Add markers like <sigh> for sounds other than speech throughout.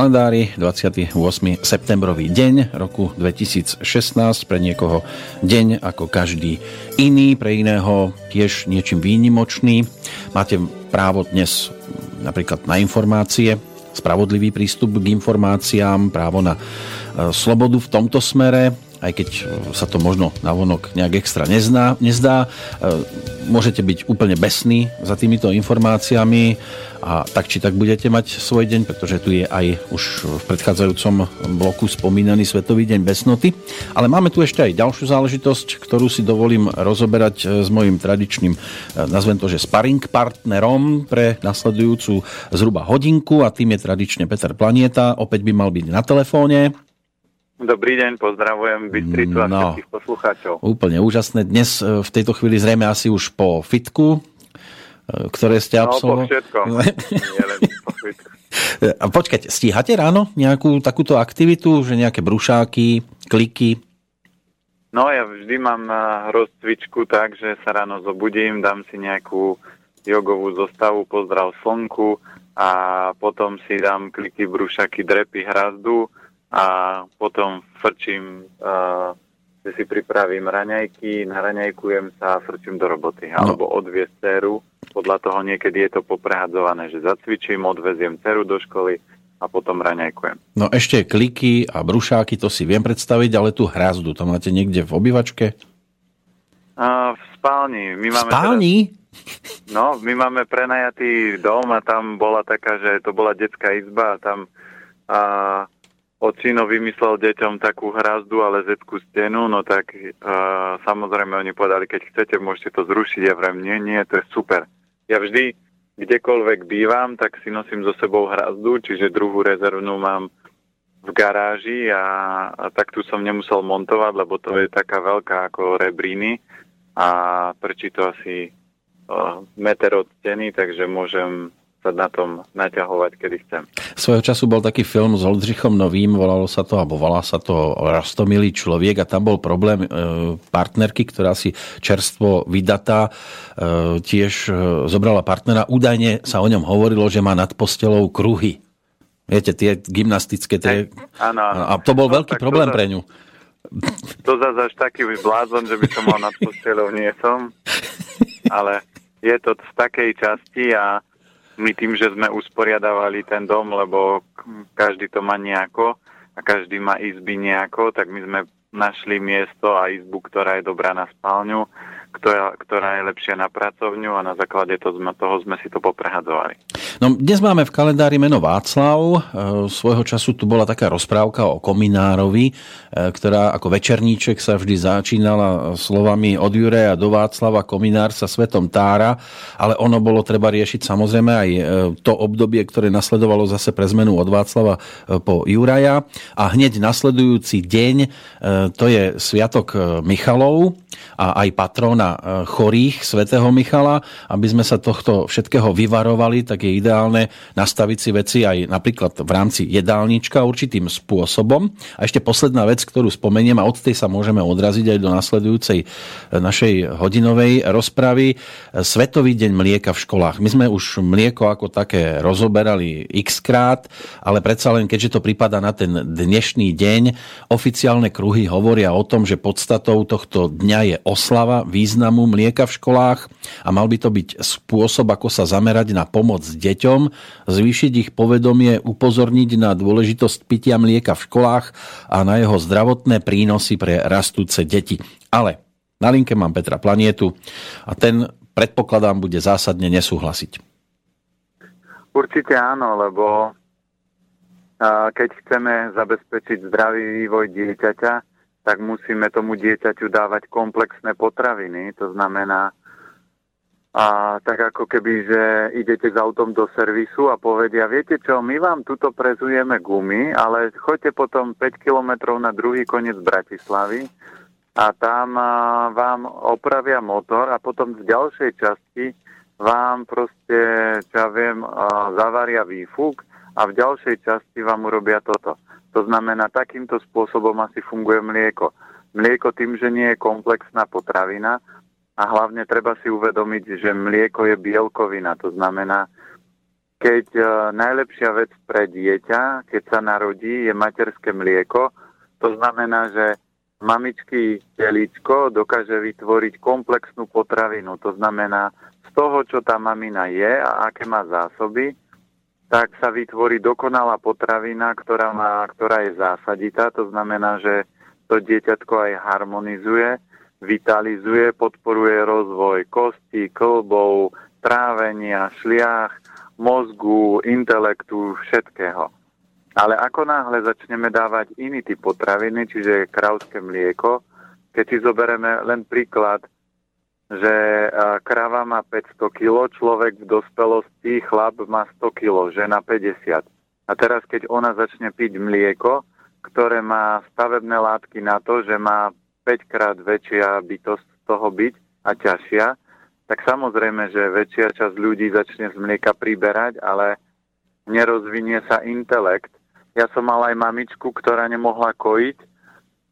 kalendári 28. septembrový deň roku 2016, pre niekoho deň ako každý iný, pre iného tiež niečím výnimočný. Máte právo dnes napríklad na informácie, spravodlivý prístup k informáciám, právo na e, slobodu v tomto smere, aj keď e, sa to možno navonok nejak extra nezná, nezdá. E, môžete byť úplne besní za týmito informáciami a tak či tak budete mať svoj deň, pretože tu je aj už v predchádzajúcom bloku spomínaný Svetový deň besnoty. Ale máme tu ešte aj ďalšiu záležitosť, ktorú si dovolím rozoberať e, s mojim tradičným, nazvem to, že sparring partnerom pre nasledujúcu zhruba hodinku a tým je tradične Peter Planieta. Opäť by mal byť na telefóne. Dobrý deň, pozdravujem Bystricu a no, všetkých poslucháčov. Úplne úžasné. Dnes e, v tejto chvíli zrejme asi už po fitku, ktoré ste absolvovali? No, po všetkom. <laughs> A počkať, stíhate ráno nejakú takúto aktivitu, že nejaké brušáky, kliky? No ja vždy mám rozcvičku tak, že sa ráno zobudím, dám si nejakú jogovú zostavu, pozdrav slnku a potom si dám kliky, brušaky, drepy, hrazdu a potom frčím uh, že si pripravím raňajky, naraňajkujem sa a frčím do roboty. No. Alebo odviesť dceru. Podľa toho niekedy je to poprehadzované, že zacvičím, odveziem dceru do školy a potom raňajkujem. No ešte kliky a brušáky, to si viem predstaviť, ale tú hrazdu, to máte niekde v obývačke? A, v spálni. My máme spálni? Teraz, no, my máme prenajatý dom a tam bola taká, že to bola detská izba a tam a, Ocino vymyslel deťom takú hrazdu a lezeckú stenu, no tak uh, samozrejme oni povedali, keď chcete, môžete to zrušiť. Ja vrem, nie, nie, to je super. Ja vždy, kdekoľvek bývam, tak si nosím so sebou hrazdu, čiže druhú rezervnú mám v garáži a, a tak tu som nemusel montovať, lebo to je taká veľká ako rebríny a prčí to asi uh, meter od steny, takže môžem sa na tom naťahovať, kedy chcem. Svojho času bol taký film s Oldřichom Novým, volalo sa to, alebo volá sa to Rastomilý človek a tam bol problém e, partnerky, ktorá si čerstvo vydatá, e, tiež e, zobrala partnera. Údajne sa o ňom hovorilo, že má nad postelou kruhy. Viete, tie gymnastické. Tie... Áno. A to bol no, veľký problém to pre ňu. To zase až taký blázon, že by som mal nad postelou, nie som. Ale je to z takej časti a my tým, že sme usporiadavali ten dom, lebo každý to má nejako a každý má izby nejako, tak my sme našli miesto a izbu, ktorá je dobrá na spálňu ktorá, ktorá je lepšia na pracovňu a na základe to, toho sme si to poprehadzovali. No, dnes máme v kalendári meno Václav. E, svojho času tu bola taká rozprávka o Kominárovi, e, ktorá ako večerníček sa vždy začínala slovami od Jureja do Václava, Kominár sa svetom tára, ale ono bolo treba riešiť samozrejme aj e, to obdobie, ktoré nasledovalo zase pre zmenu od Václava po Juraja a hneď nasledujúci deň to je Sviatok Michalov a aj patrón na e, chorých svätého Michala. Aby sme sa tohto všetkého vyvarovali, tak je ideálne nastaviť si veci aj napríklad v rámci jedálnička určitým spôsobom. A ešte posledná vec, ktorú spomeniem a od tej sa môžeme odraziť aj do nasledujúcej e, našej hodinovej rozpravy. E, Svetový deň mlieka v školách. My sme už mlieko ako také rozoberali x krát, ale predsa len keďže to prípada na ten dnešný deň, oficiálne kruhy hovoria o tom, že podstatou tohto dňa je oslava, význam významu mlieka v školách a mal by to byť spôsob, ako sa zamerať na pomoc deťom, zvýšiť ich povedomie, upozorniť na dôležitosť pitia mlieka v školách a na jeho zdravotné prínosy pre rastúce deti. Ale na linke mám Petra Planietu a ten predpokladám bude zásadne nesúhlasiť. Určite áno, lebo keď chceme zabezpečiť zdravý vývoj dieťaťa, tak musíme tomu dieťaťu dávať komplexné potraviny. To znamená, a tak ako keby, že idete s autom do servisu a povedia, viete čo, my vám tuto prezujeme gumy, ale choďte potom 5 kilometrov na druhý koniec Bratislavy a tam vám opravia motor a potom v ďalšej časti vám proste, čo ja viem, zavaria výfuk a v ďalšej časti vám urobia toto. To znamená, takýmto spôsobom asi funguje mlieko. Mlieko tým, že nie je komplexná potravina a hlavne treba si uvedomiť, že mlieko je bielkovina. To znamená, keď uh, najlepšia vec pre dieťa, keď sa narodí, je materské mlieko. To znamená, že mamičky telíčko dokáže vytvoriť komplexnú potravinu. To znamená, z toho, čo tá mamina je a aké má zásoby, tak sa vytvorí dokonalá potravina, ktorá, má, ktorá je zásaditá. To znamená, že to dieťatko aj harmonizuje, vitalizuje, podporuje rozvoj kosti, klbov, trávenia, šliach, mozgu, intelektu, všetkého. Ale ako náhle začneme dávať iný typ potraviny, čiže krauské mlieko, keď si zoberieme len príklad, že krava má 500 kg, človek v dospelosti, chlap má 100 kg, žena 50. A teraz, keď ona začne piť mlieko, ktoré má stavebné látky na to, že má 5 krát väčšia bytosť z toho byť a ťažšia, tak samozrejme, že väčšia časť ľudí začne z mlieka priberať, ale nerozvinie sa intelekt. Ja som mal aj mamičku, ktorá nemohla kojiť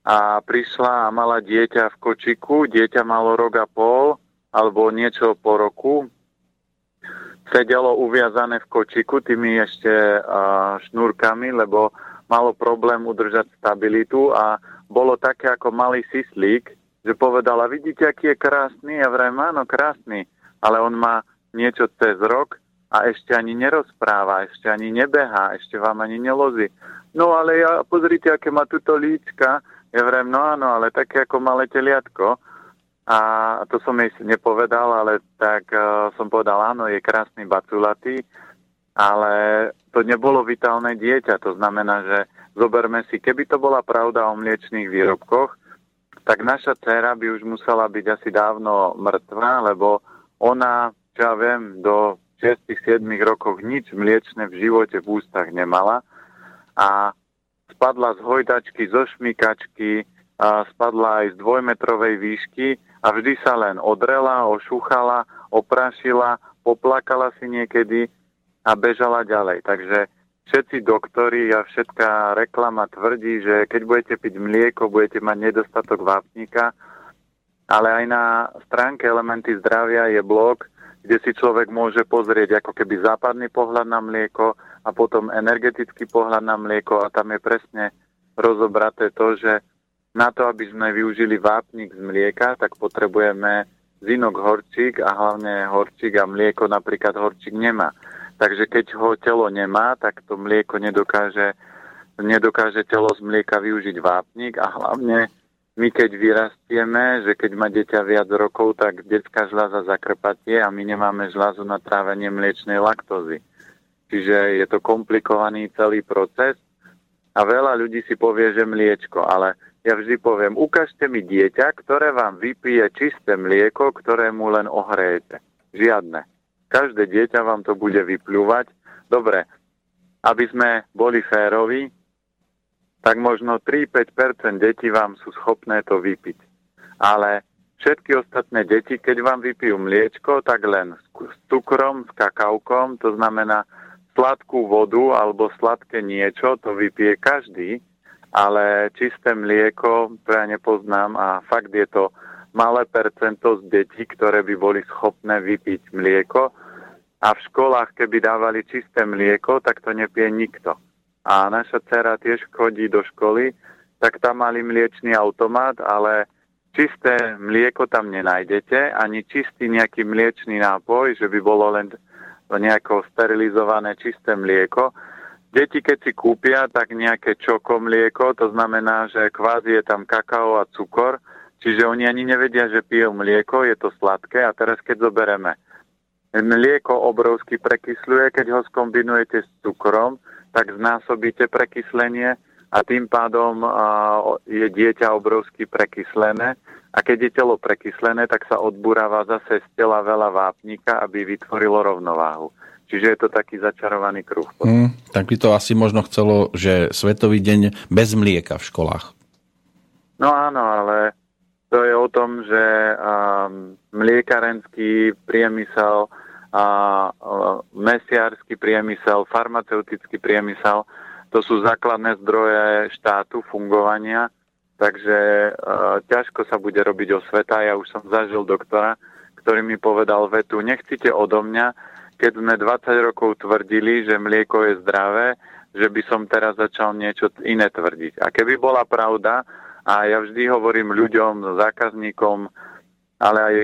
a prišla a mala dieťa v kočiku, dieťa malo rok a pol alebo niečo po roku, sedelo uviazané v kočiku tými ešte uh, šnúrkami, lebo malo problém udržať stabilitu a bolo také ako malý sislík, že povedala, vidíte, aký je krásny? Ja vrajím, áno, krásny, ale on má niečo cez rok a ešte ani nerozpráva, ešte ani nebeha, ešte vám ani nelozí. No ale ja, pozrite, aké má tuto líčka. Ja vrajím, no áno, ale také ako malé teliatko. A to som jej nepovedal, ale tak uh, som povedal, áno, je krásny baculatý, ale to nebolo vitálne dieťa. To znamená, že zoberme si, keby to bola pravda o mliečných výrobkoch, tak naša dcera by už musela byť asi dávno mŕtva, lebo ona, čo ja viem, do 6-7 rokov nič mliečne v živote v ústach nemala a spadla z hojdačky, zo šmikačky, a spadla aj z dvojmetrovej výšky a vždy sa len odrela, ošúchala, oprašila, poplakala si niekedy a bežala ďalej. Takže všetci doktori a všetká reklama tvrdí, že keď budete piť mlieko, budete mať nedostatok vápnika, ale aj na stránke Elementy zdravia je blog, kde si človek môže pozrieť ako keby západný pohľad na mlieko a potom energetický pohľad na mlieko a tam je presne rozobraté to, že na to, aby sme využili vápnik z mlieka, tak potrebujeme zinok horčík a hlavne horčík a mlieko napríklad horčík nemá. Takže keď ho telo nemá, tak to mlieko nedokáže, nedokáže telo z mlieka využiť vápnik a hlavne my keď vyrastieme, že keď má dieťa viac rokov, tak detská žľaza zakrpatie a my nemáme žľazu na trávenie mliečnej laktózy. Čiže je to komplikovaný celý proces a veľa ľudí si povie, že mliečko, ale ja vždy poviem, ukážte mi dieťa, ktoré vám vypije čisté mlieko, ktoré mu len ohrejete. Žiadne. Každé dieťa vám to bude vyplúvať. Dobre, aby sme boli férovi, tak možno 3-5% detí vám sú schopné to vypiť. Ale všetky ostatné deti, keď vám vypijú mliečko, tak len s cukrom, s kakaukom, to znamená sladkú vodu alebo sladké niečo, to vypije každý, ale čisté mlieko, to ja nepoznám a fakt je to malé percento z detí, ktoré by boli schopné vypiť mlieko a v školách, keby dávali čisté mlieko, tak to nepije nikto. A naša dcera tiež chodí do školy, tak tam mali mliečný automat, ale čisté mlieko tam nenájdete, ani čistý nejaký mliečný nápoj, že by bolo len nejako sterilizované čisté mlieko. Deti, keď si kúpia, tak nejaké čoko mlieko, to znamená, že kvázi je tam kakao a cukor, Čiže oni ani nevedia, že pijú mlieko, je to sladké a teraz keď zobereme mlieko obrovsky prekysluje, keď ho skombinujete s cukrom, tak znásobíte prekyslenie a tým pádom je dieťa obrovsky prekyslené a keď je telo prekyslené, tak sa odburáva zase z tela veľa vápnika, aby vytvorilo rovnováhu. Čiže je to taký začarovaný kruh. Mm, tak by to asi možno chcelo, že Svetový deň bez mlieka v školách. No áno, ale to je o tom, že um, mliekarenský priemysel, a uh, mesiársky priemysel, farmaceutický priemysel, to sú základné zdroje štátu fungovania, takže uh, ťažko sa bude robiť o sveta. Ja už som zažil doktora, ktorý mi povedal vetu, nechcite odo mňa, keď sme 20 rokov tvrdili, že mlieko je zdravé, že by som teraz začal niečo iné tvrdiť. A keby bola pravda, a ja vždy hovorím ľuďom, zákazníkom, ale aj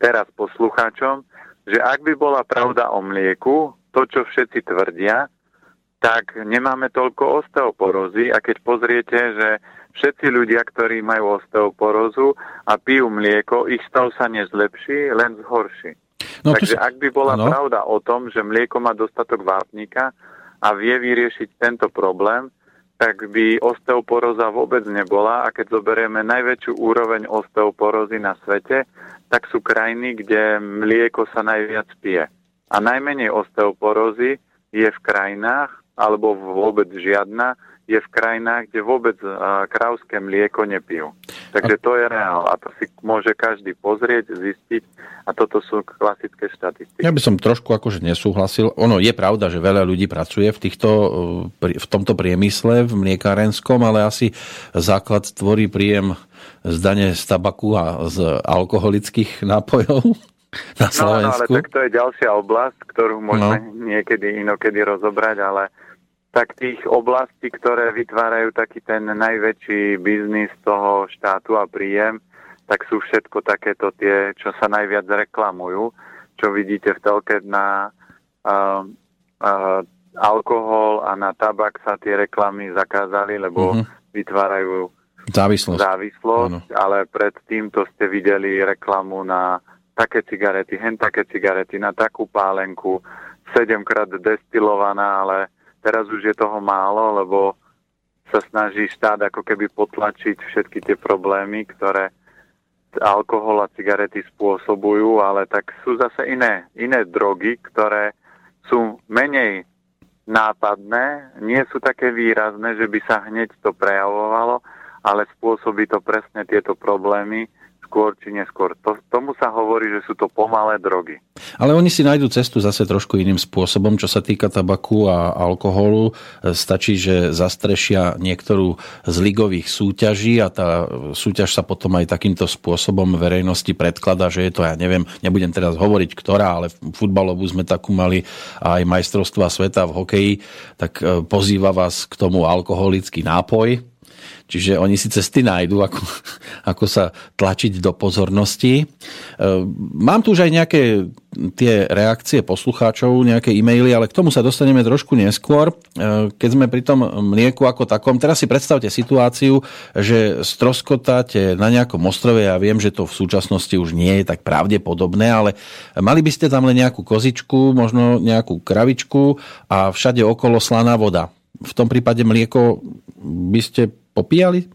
teraz poslucháčom, že ak by bola pravda o mlieku, to, čo všetci tvrdia, tak nemáme toľko osteoporózy a keď pozriete, že všetci ľudia, ktorí majú osteoporózu a pijú mlieko, ich stav sa nezlepší, len zhorší. No, Takže ak by bola no. pravda o tom, že mlieko má dostatok vápnika a vie vyriešiť tento problém, tak by osteoporóza vôbec nebola a keď zoberieme najväčšiu úroveň osteoporózy na svete, tak sú krajiny, kde mlieko sa najviac pije. A najmenej osteoporózy je v krajinách, alebo vôbec žiadna, je v krajinách, kde vôbec krávské mlieko nepijú. Takže to je reál a to si môže každý pozrieť, zistiť a toto sú klasické štatistiky. Ja by som trošku akože nesúhlasil. Ono je pravda, že veľa ľudí pracuje v, týchto, v tomto priemysle, v mliekárenskom, ale asi základ tvorí príjem z dane z tabaku a z alkoholických <laughs> nápojov na Slovensku. No, no, ale tak to je ďalšia oblasť, ktorú môžeme no. niekedy inokedy rozobrať, ale tak tých oblastí, ktoré vytvárajú taký ten najväčší biznis toho štátu a príjem, tak sú všetko takéto tie, čo sa najviac reklamujú, čo vidíte v telke na uh, uh, alkohol a na tabak sa tie reklamy zakázali, lebo uh-huh. vytvárajú závislosť, závislosť ale predtým to ste videli reklamu na také cigarety, hen také cigarety, na takú pálenku, sedemkrát destilovaná, ale Teraz už je toho málo, lebo sa snaží štát ako keby potlačiť všetky tie problémy, ktoré alkohol a cigarety spôsobujú, ale tak sú zase iné, iné drogy, ktoré sú menej nápadné, nie sú také výrazné, že by sa hneď to prejavovalo, ale spôsobí to presne tieto problémy, skôr či neskôr. To, tomu sa hovorí, že sú to pomalé drogy. Ale oni si nájdú cestu zase trošku iným spôsobom, čo sa týka tabaku a alkoholu. Stačí, že zastrešia niektorú z ligových súťaží a tá súťaž sa potom aj takýmto spôsobom verejnosti predklada, že je to, ja neviem, nebudem teraz hovoriť ktorá, ale futbalovú sme takú mali aj majstrovstva sveta v hokeji, tak e, pozýva vás k tomu alkoholický nápoj, Čiže oni si cesty nájdu, ako, ako sa tlačiť do pozornosti. E, mám tu už aj nejaké tie reakcie poslucháčov, nejaké e-maily, ale k tomu sa dostaneme trošku neskôr. E, keď sme pri tom mlieku ako takom, teraz si predstavte situáciu, že stroskotáte na nejakom ostrove, ja viem, že to v súčasnosti už nie je tak pravdepodobné, ale mali by ste tam len nejakú kozičku, možno nejakú kravičku a všade okolo slaná voda. V tom prípade mlieko by ste popíjali?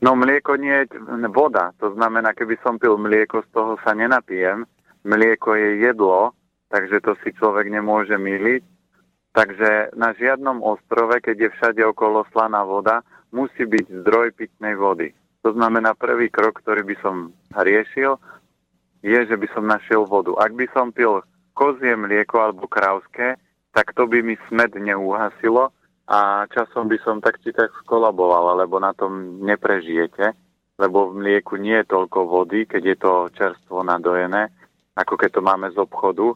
No mlieko nie voda. To znamená, keby som pil mlieko, z toho sa nenapijem. Mlieko je jedlo, takže to si človek nemôže myliť. Takže na žiadnom ostrove, keď je všade okolo slaná voda, musí byť zdroj pitnej vody. To znamená, prvý krok, ktorý by som riešil, je, že by som našiel vodu. Ak by som pil kozie mlieko alebo krauské, tak to by mi smed neuhasilo a časom by som tak či tak skolaboval, lebo na tom neprežijete, lebo v mlieku nie je toľko vody, keď je to čerstvo nadojené, ako keď to máme z obchodu.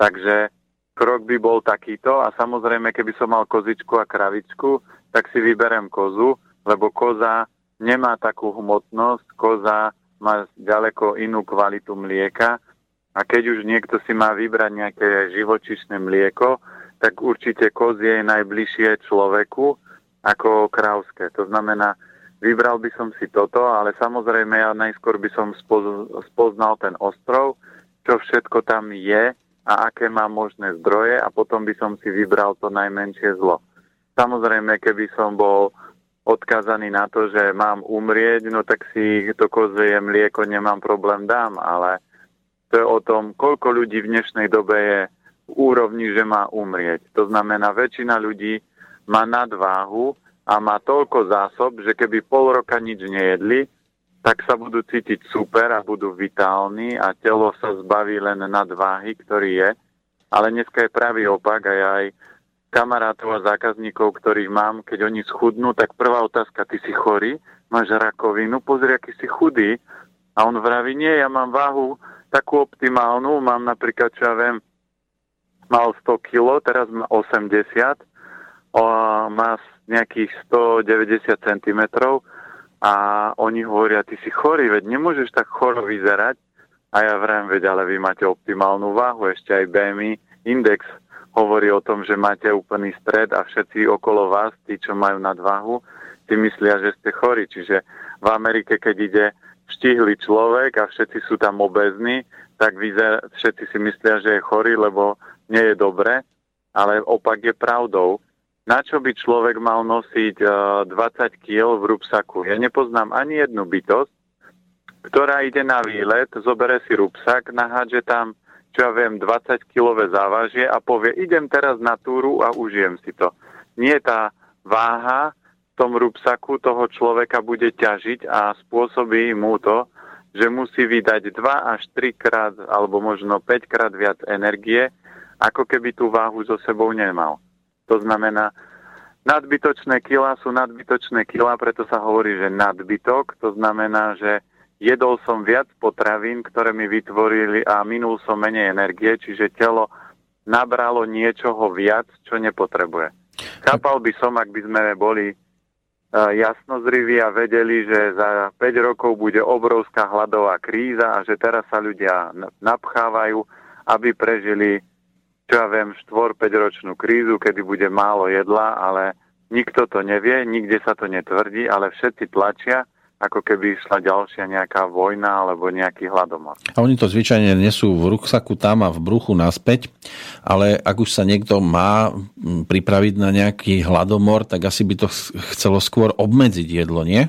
Takže krok by bol takýto a samozrejme, keby som mal kozičku a kravičku, tak si vyberem kozu, lebo koza nemá takú hmotnosť, koza má ďaleko inú kvalitu mlieka a keď už niekto si má vybrať nejaké živočišné mlieko, tak určite kozie je najbližšie človeku ako krávské. To znamená, vybral by som si toto, ale samozrejme ja najskôr by som spoznal ten ostrov, čo všetko tam je a aké má možné zdroje a potom by som si vybral to najmenšie zlo. Samozrejme, keby som bol odkazaný na to, že mám umrieť, no tak si to kozie mlieko nemám problém dám, ale to je o tom, koľko ľudí v dnešnej dobe je úrovni, že má umrieť. To znamená, väčšina ľudí má nadváhu a má toľko zásob, že keby pol roka nič nejedli, tak sa budú cítiť super a budú vitálni a telo sa zbaví len nadváhy, ktorý je. Ale dneska je pravý opak a ja aj kamarátov a zákazníkov, ktorých mám, keď oni schudnú, tak prvá otázka, ty si chorý, máš rakovinu, pozri, aký si chudý. A on vraví, nie, ja mám váhu takú optimálnu, mám napríklad, čo ja viem, mal 100 kg, teraz má 80, o, má nejakých 190 cm a oni hovoria, ty si chorý, veď nemôžeš tak choro vyzerať. A ja vrem, veď ale vy máte optimálnu váhu, ešte aj BMI index hovorí o tom, že máte úplný stred a všetci okolo vás, tí, čo majú nadváhu, si myslia, že ste chorí. Čiže v Amerike, keď ide štihlý človek a všetci sú tam obezní, tak vyzer, všetci si myslia, že je chorý, lebo nie je dobre, ale opak je pravdou. Na čo by človek mal nosiť uh, 20 kg v rúbsaku? Ja nepoznám ani jednu bytosť, ktorá ide na výlet, zobere si rúbsak, nahádže tam, čo ja viem, 20 kilové závažie a povie, idem teraz na túru a užijem si to. Nie tá váha v tom rúbsaku toho človeka bude ťažiť a spôsobí mu to, že musí vydať 2 až 3 krát alebo možno 5 krát viac energie, ako keby tú váhu so sebou nemal. To znamená, nadbytočné kila sú nadbytočné kila, preto sa hovorí, že nadbytok. To znamená, že jedol som viac potravín, ktoré mi vytvorili a minul som menej energie, čiže telo nabralo niečoho viac, čo nepotrebuje. Chápal by som, ak by sme boli e, jasnozriví a vedeli, že za 5 rokov bude obrovská hladová kríza a že teraz sa ľudia napchávajú, aby prežili čo ja viem, 4-5 ročnú krízu, kedy bude málo jedla, ale nikto to nevie, nikde sa to netvrdí, ale všetci tlačia, ako keby išla ďalšia nejaká vojna alebo nejaký hladomor. A oni to zvyčajne nesú v ruksaku tam a v bruchu naspäť, ale ak už sa niekto má pripraviť na nejaký hladomor, tak asi by to chcelo skôr obmedziť jedlo, nie?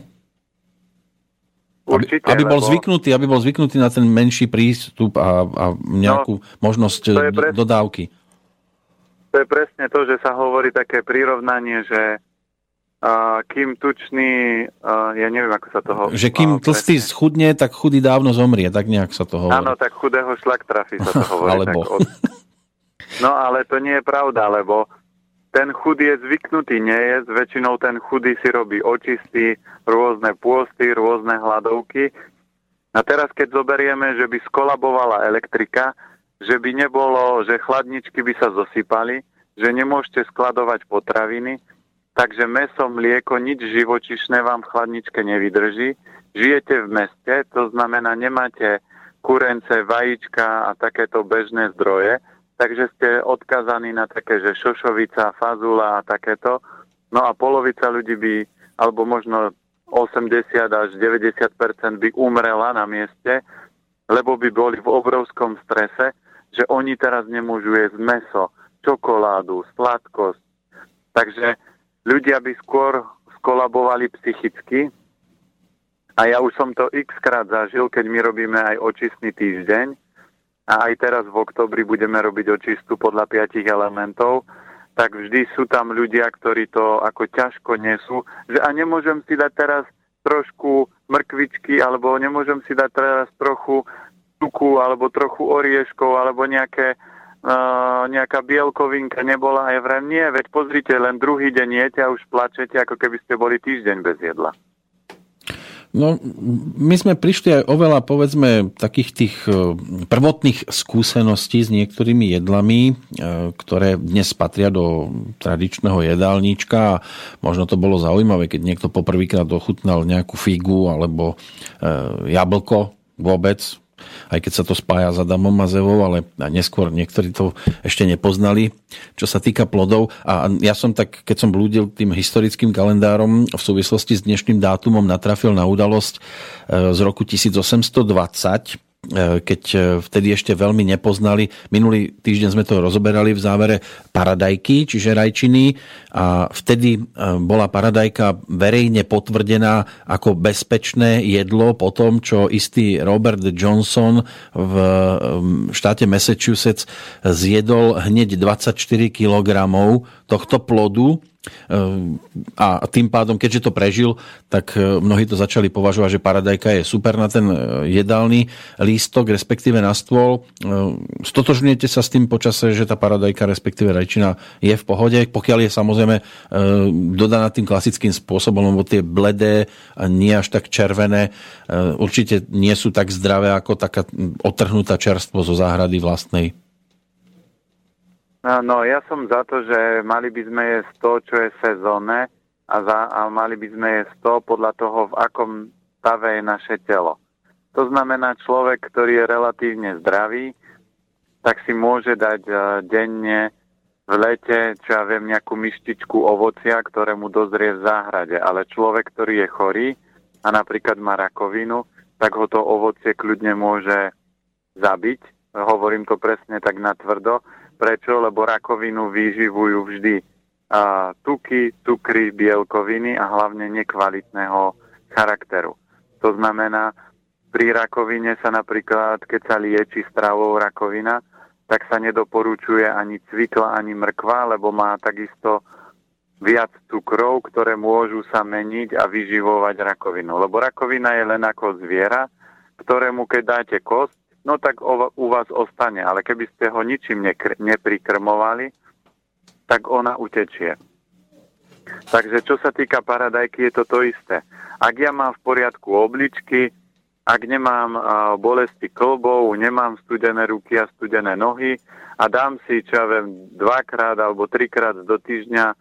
Určite, aby, aby bol lebo... zvyknutý, aby bol zvyknutý na ten menší prístup a, a nejakú no, možnosť pres... dodávky. To je presne to, že sa hovorí také prirovnanie, že uh, kým tučný, uh, ja neviem, ako sa toho... Že kým tlstý presne. schudne, tak chudý dávno zomrie, tak nejak sa to hovorí. Áno, tak chudého šlak trafí sa to <laughs> hovorí. Alebo. Tak od... No ale to nie je pravda, lebo ten chud je zvyknutý nejesť, väčšinou ten chudý si robí očisty, rôzne pôsty, rôzne hladovky. A teraz, keď zoberieme, že by skolabovala elektrika, že by nebolo, že chladničky by sa zosypali, že nemôžete skladovať potraviny, takže meso, mlieko, nič živočišné vám v chladničke nevydrží. Žijete v meste, to znamená, nemáte kurence, vajíčka a takéto bežné zdroje, takže ste odkazaní na také, že šošovica, fazula a takéto. No a polovica ľudí by, alebo možno 80 až 90% by umrela na mieste, lebo by boli v obrovskom strese, že oni teraz nemôžu jesť meso, čokoládu, sladkosť. Takže ľudia by skôr skolabovali psychicky. A ja už som to x krát zažil, keď my robíme aj očistný týždeň, a aj teraz v oktobri budeme robiť očistu podľa piatich elementov, tak vždy sú tam ľudia, ktorí to ako ťažko nesú, že a nemôžem si dať teraz trošku mrkvičky, alebo nemôžem si dať teraz trochu tuku, alebo trochu orieškov, alebo nejaké, uh, nejaká bielkovinka nebola. A ja vrem, nie, veď pozrite, len druhý deň jete a už plačete, ako keby ste boli týždeň bez jedla. No, my sme prišli aj oveľa, povedzme, takých tých e, prvotných skúseností s niektorými jedlami, e, ktoré dnes patria do tradičného jedálnička. Možno to bolo zaujímavé, keď niekto poprvýkrát ochutnal nejakú figu alebo e, jablko vôbec, aj keď sa to spája s Adamom a Zevou, ale neskôr niektorí to ešte nepoznali, čo sa týka plodov. A ja som tak, keď som blúdil tým historickým kalendárom v súvislosti s dnešným dátumom, natrafil na udalosť e, z roku 1820, E, keď e, vtedy ešte veľmi nepoznali. Minulý týždeň sme to rozoberali v závere paradajky, čiže rajčiny a vtedy e, bola paradajka verejne potvrdená ako bezpečné jedlo po tom, čo istý Robert Johnson v štáte Massachusetts zjedol hneď 24 kg tohto plodu a tým pádom, keďže to prežil, tak e, mnohí to začali považovať, že paradajka je super na ten e, jedálny lístok, respektíve na stôl. Ehm, stotožňujete sa s tým počase, že tá paradajka, respektíve rajčina je v pohode, pokiaľ je samozrejme e, dodaná tým klasickým spôsobom, lebo tie bledé a nie až tak červené určite nie sú tak zdravé ako taká otrhnutá čerstvo zo záhrady vlastnej. No, ja som za to, že mali by sme jesť to, čo je sezónne a, za, a mali by sme jesť to podľa toho, v akom stave je naše telo. To znamená, človek, ktorý je relatívne zdravý, tak si môže dať uh, denne v lete, čo ja viem, nejakú myštičku ovocia, ktoré mu dozrie v záhrade. Ale človek, ktorý je chorý a napríklad má rakovinu, tak ho to ovocie kľudne môže zabiť. Hovorím to presne tak natvrdo Prečo? Lebo rakovinu vyživujú vždy a, tuky, cukry, bielkoviny a hlavne nekvalitného charakteru. To znamená, pri rakovine sa napríklad, keď sa lieči stravou rakovina, tak sa nedoporučuje ani cvikla, ani mrkva, lebo má takisto viac cukrov, ktoré môžu sa meniť a vyživovať rakovinu. Lebo rakovina je len ako zviera, ktorému keď dáte kost, no tak u vás ostane. Ale keby ste ho ničím neprikrmovali, tak ona utečie. Takže čo sa týka paradajky, je to to isté. Ak ja mám v poriadku obličky, ak nemám bolesti klbov, nemám studené ruky a studené nohy a dám si, čo ja viem, dvakrát alebo trikrát do týždňa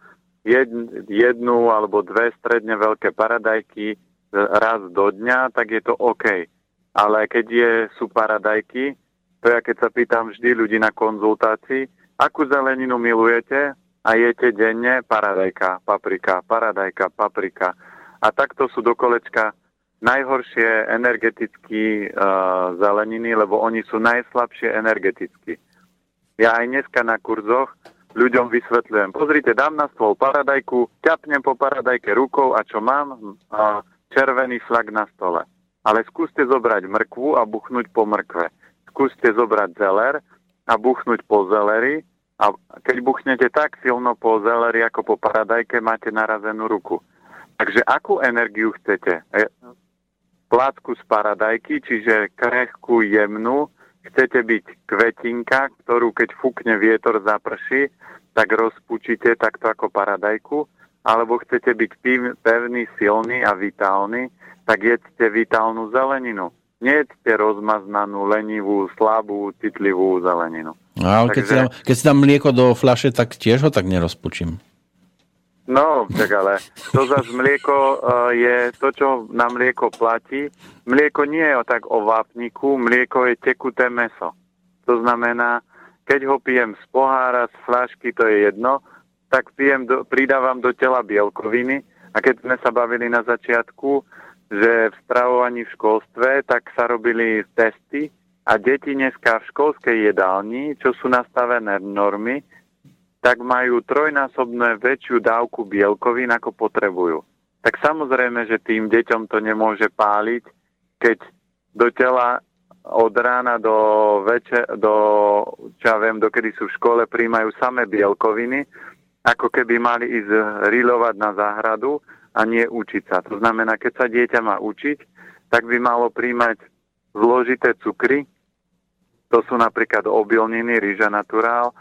jednu alebo dve stredne veľké paradajky raz do dňa, tak je to OK ale keď je, sú paradajky, to ja keď sa pýtam vždy ľudí na konzultácii, akú zeleninu milujete a jete denne paradajka, paprika, paradajka, paprika. A takto sú do kolečka najhoršie energetické uh, zeleniny, lebo oni sú najslabšie energeticky. Ja aj dneska na kurzoch ľuďom vysvetľujem. Pozrite, dám na stôl paradajku, ťapnem po paradajke rukou a čo mám? Uh, červený flag na stole. Ale skúste zobrať mrkvu a buchnúť po mrkve. Skúste zobrať zeler a buchnúť po zeleri a keď buchnete tak silno po zeleri ako po paradajke, máte narazenú ruku. Takže akú energiu chcete? E, Plátku z paradajky, čiže krehkú, jemnú, chcete byť kvetinka, ktorú keď fúkne vietor zaprší, tak rozpučíte takto ako paradajku, alebo chcete byť pevný, silný a vitálny, tak jedzte vitálnu zeleninu. Nejedzte rozmaznanú, lenivú, slabú, citlivú zeleninu. A keď, Takže... si dám, keď si dám mlieko do fľaše, tak tiež ho tak nerozpučím. No, tak ale to zase mlieko uh, je to, čo na mlieko platí. Mlieko nie je tak o vápniku, mlieko je tekuté meso. To znamená, keď ho pijem z pohára, z fľašky, to je jedno, tak pijem do, pridávam do tela bielkoviny. A keď sme sa bavili na začiatku, že v stravovaní v školstve, tak sa robili testy a deti dneska v školskej jedálni, čo sú nastavené normy, tak majú trojnásobné väčšiu dávku bielkovín, ako potrebujú. Tak samozrejme, že tým deťom to nemôže páliť, keď do tela od rána do večer, do, čo ja viem, dokedy sú v škole, príjmajú samé bielkoviny, ako keby mali ísť rilovať na záhradu a nie učiť sa. To znamená, keď sa dieťa má učiť, tak by malo príjmať zložité cukry, to sú napríklad obilniny, rýža naturál,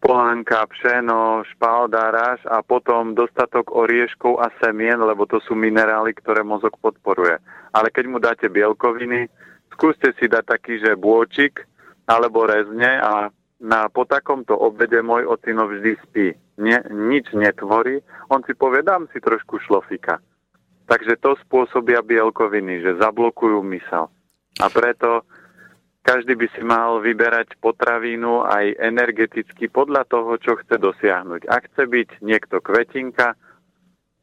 polánka, pšeno, špaldáraž a potom dostatok orieškov a semien, lebo to sú minerály, ktoré mozog podporuje. Ale keď mu dáte bielkoviny, skúste si dať taký, že bôčik alebo rezne a na, po takomto obede môj ocino vždy spí. Nie, nič netvorí, on si povie, dám si trošku šlofika. Takže to spôsobia bielkoviny, že zablokujú mysel. A preto každý by si mal vyberať potravínu aj energeticky podľa toho, čo chce dosiahnuť. Ak chce byť niekto kvetinka,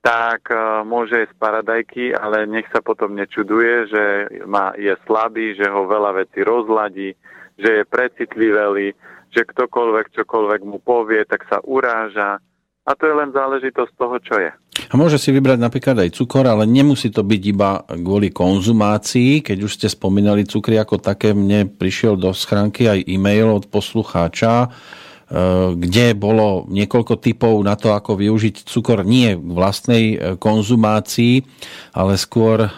tak uh, môže jesť paradajky, ale nech sa potom nečuduje, že má, je slabý, že ho veľa vecí rozladí, že je precitlivý, že ktokoľvek čokoľvek mu povie, tak sa uráža. A to je len záležitosť toho, čo je. A môže si vybrať napríklad aj cukor, ale nemusí to byť iba kvôli konzumácii. Keď už ste spomínali cukry ako také, mne prišiel do schránky aj e-mail od poslucháča, kde bolo niekoľko typov na to, ako využiť cukor nie k vlastnej e, konzumácii, ale skôr e,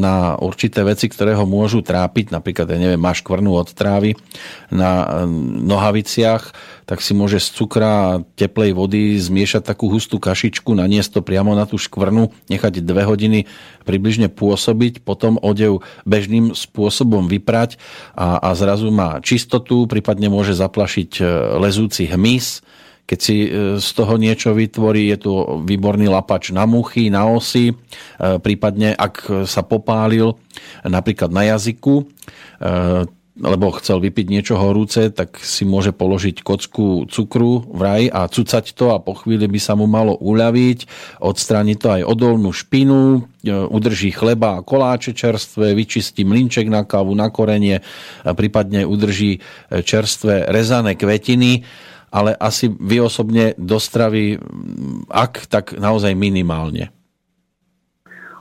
na určité veci, ktoré ho môžu trápiť. Napríklad, ja neviem, máš kvrnu od trávy na nohaviciach, tak si môže z cukra a teplej vody zmiešať takú hustú kašičku, naniesť to priamo na tú škvrnu, nechať dve hodiny približne pôsobiť, potom odev bežným spôsobom vyprať a, a zrazu má čistotu, prípadne môže zaplašiť e, lezúci hmyz, keď si e, z toho niečo vytvorí, je tu výborný lapač na muchy, na osy, e, prípadne ak sa popálil napríklad na jazyku, lebo chcel vypiť niečo horúce, tak si môže položiť kocku cukru vraj a cucať to a po chvíli by sa mu malo uľaviť, odstrániť to aj odolnú špinu, e, udrží chleba a koláče čerstvé, vyčistí mlinček na kávu, na korenie, prípadne udrží e, čerstvé rezané kvetiny, ale asi vy osobne do stravy, ak, tak naozaj minimálne.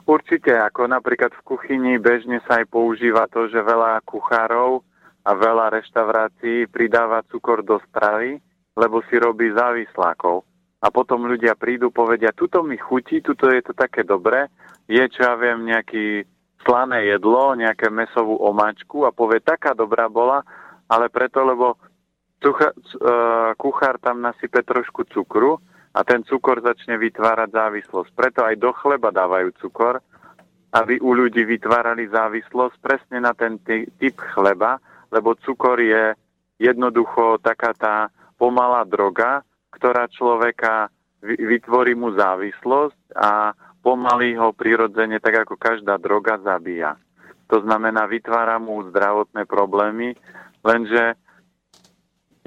Určite, ako napríklad v kuchyni bežne sa aj používa to, že veľa kuchárov a veľa reštaurácií pridáva cukor do stravy, lebo si robí závislákov. A potom ľudia prídu, povedia, tuto mi chutí, tuto je to také dobré, je, čo ja viem, nejaký slané jedlo, nejaké mesovú omáčku a povie, taká dobrá bola, ale preto, lebo cucha, uh, kuchár tam nasype trošku cukru a ten cukor začne vytvárať závislosť. Preto aj do chleba dávajú cukor, aby u ľudí vytvárali závislosť presne na ten typ chleba, lebo cukor je jednoducho taká tá pomalá droga, ktorá človeka vytvorí mu závislosť a pomaly ho prirodzene, tak ako každá droga, zabíja. To znamená, vytvára mu zdravotné problémy, lenže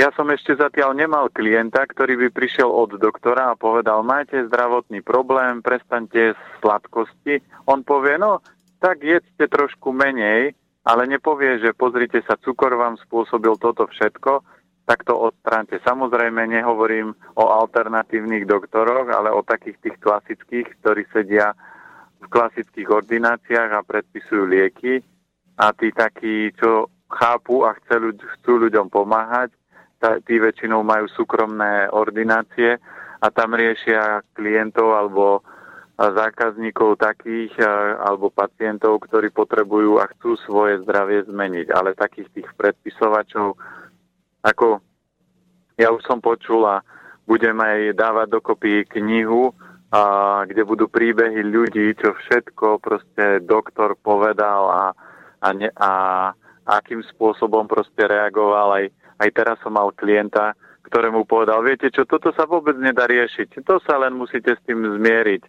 ja som ešte zatiaľ nemal klienta, ktorý by prišiel od doktora a povedal, máte zdravotný problém, prestaňte sladkosti. On povie, no tak jedzte trošku menej, ale nepovie, že pozrite sa, cukor vám spôsobil toto všetko, tak to odstránte. Samozrejme nehovorím o alternatívnych doktoroch, ale o takých tých klasických, ktorí sedia v klasických ordináciách a predpisujú lieky a tí takí, čo chápu a chcú, chcú ľuďom pomáhať, tí väčšinou majú súkromné ordinácie a tam riešia klientov alebo zákazníkov takých alebo pacientov, ktorí potrebujú a chcú svoje zdravie zmeniť. Ale takých tých predpisovačov, ako ja už som počul a budem aj dávať dokopy knihu, a, kde budú príbehy ľudí, čo všetko proste doktor povedal a, a, ne, a akým spôsobom proste reagoval aj aj teraz som mal klienta, ktorému povedal, viete čo, toto sa vôbec nedá riešiť, to sa len musíte s tým zmieriť.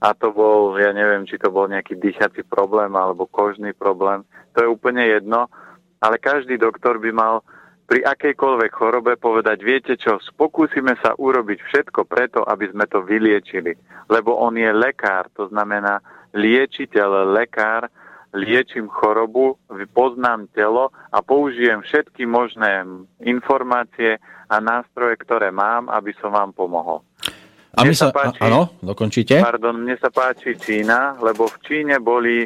A to bol, ja neviem, či to bol nejaký dýchací problém alebo kožný problém, to je úplne jedno, ale každý doktor by mal pri akejkoľvek chorobe povedať, viete čo, pokúsime sa urobiť všetko preto, aby sme to vyliečili. Lebo on je lekár, to znamená liečiteľ, lekár, liečím chorobu, poznám telo a použijem všetky možné informácie a nástroje, ktoré mám, aby som vám pomohol. A my sa, páči, áno, dokončíte? Pardon, mne sa páči Čína, lebo v Číne boli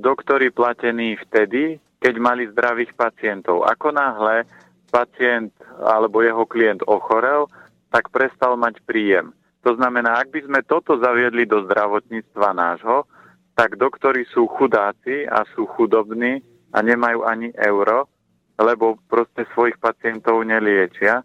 doktori platení vtedy, keď mali zdravých pacientov. Ako náhle pacient alebo jeho klient ochorel, tak prestal mať príjem. To znamená, ak by sme toto zaviedli do zdravotníctva nášho, tak doktori sú chudáci a sú chudobní a nemajú ani euro, lebo proste svojich pacientov neliečia.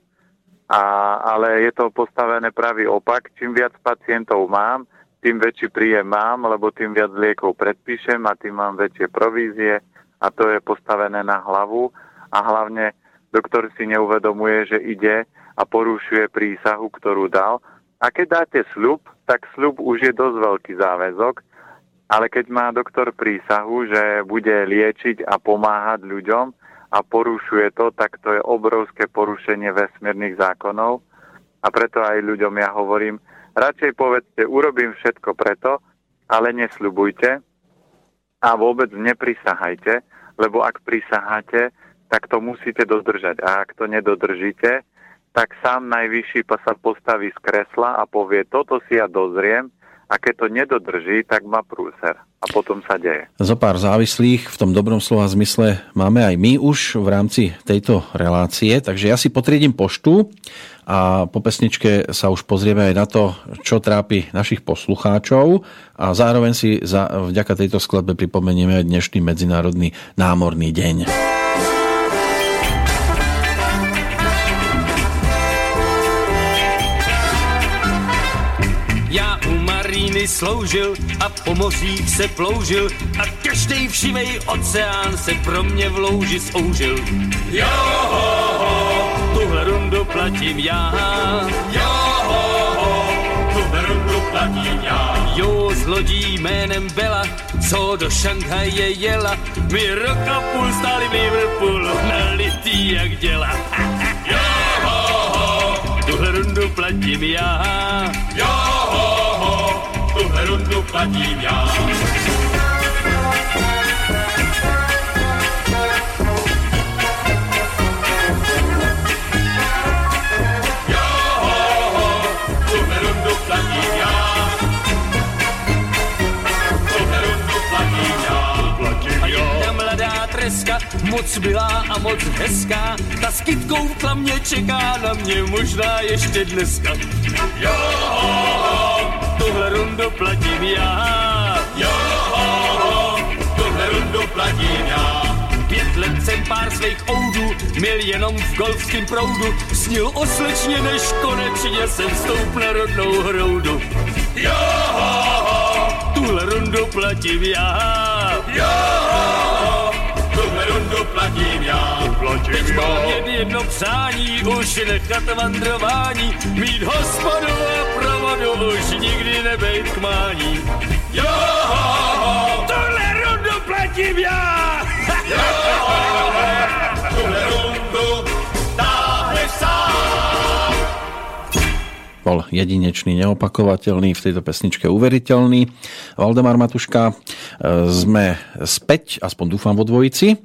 A, ale je to postavené pravý opak. Čím viac pacientov mám, tým väčší príjem mám, lebo tým viac liekov predpíšem a tým mám väčšie provízie a to je postavené na hlavu a hlavne doktor si neuvedomuje, že ide a porušuje prísahu, ktorú dal. A keď dáte slub, tak slub už je dosť veľký záväzok ale keď má doktor prísahu, že bude liečiť a pomáhať ľuďom a porušuje to, tak to je obrovské porušenie vesmírnych zákonov. A preto aj ľuďom ja hovorím, radšej povedzte, urobím všetko preto, ale nesľubujte a vôbec neprisahajte, lebo ak prisaháte, tak to musíte dodržať. A ak to nedodržíte, tak sám najvyšší sa postaví z kresla a povie, toto si ja dozriem a keď to nedodrží, tak má prúser a potom sa deje. Zo pár závislých v tom dobrom slova zmysle máme aj my už v rámci tejto relácie, takže ja si potriedím poštu a po pesničke sa už pozrieme aj na to, čo trápi našich poslucháčov a zároveň si za, vďaka tejto skladbe pripomenieme aj dnešný Medzinárodný námorný deň. Maríny sloužil a po mořích se ploužil a každý všivej oceán se pro mě v louži soužil. Jo, ho, ho, tuhle rundu platím já. Jo, ho, ho, tuhle rundu platím já. Jo, s lodí jménem Bela, co do Šanghaje jela, mi rok a půl stáli v Liverpoolu, nalitý jak děla. Jo, ho, ho, tuhle rundu platím já. Jo, tuhle rundu platím já. moc milá a moc hezká, ta s kytkou v klamě čeká na mě možná ještě dneska. Jo, tuhle rundu platím já. Jo, tuhle rundu platím já. Pět let jsem pár svých oudů měl jenom v golfském proudu. Snil o slečně, než konečně jsem stoup na rodnou hroudu. Jo, tuhle rundu platím já. Jo, tuhle rundu platím já. Platím Teď já. mám jen jedno přání, už nechat vandrování, mít hospodu a provodu, už nikdy nebejt k mání. Jo, tuhle rundu platím já. Jo, tuhle rundu táhne sám. Bol jedinečný, neopakovateľný, v tejto pesničke uveriteľný. Valdemar Matuška, e, sme späť, aspoň dúfam vo dvojici.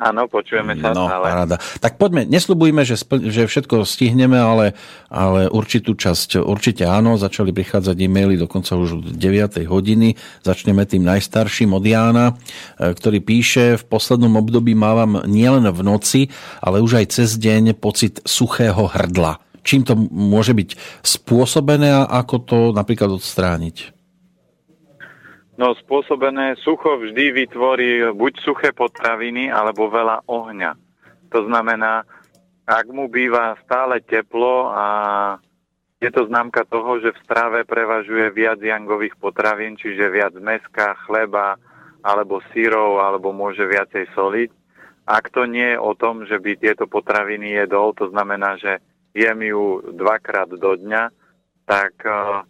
Áno, počujeme sa No, stále. paráda. Tak poďme, neslubujme, že, spl- že všetko stihneme, ale, ale určitú časť určite áno. Začali prichádzať e-maily dokonca už od 9. hodiny. Začneme tým najstarším od Jána, e, ktorý píše, v poslednom období mávam nielen v noci, ale už aj cez deň pocit suchého hrdla. Čím to môže byť spôsobené a ako to napríklad odstrániť? No spôsobené sucho vždy vytvorí buď suché potraviny, alebo veľa ohňa. To znamená, ak mu býva stále teplo a je to známka toho, že v strave prevažuje viac jangových potravín, čiže viac meska, chleba, alebo sírov, alebo môže viacej soliť. Ak to nie je o tom, že by tieto potraviny jedol, to znamená, že jem ju dvakrát do dňa, tak uh,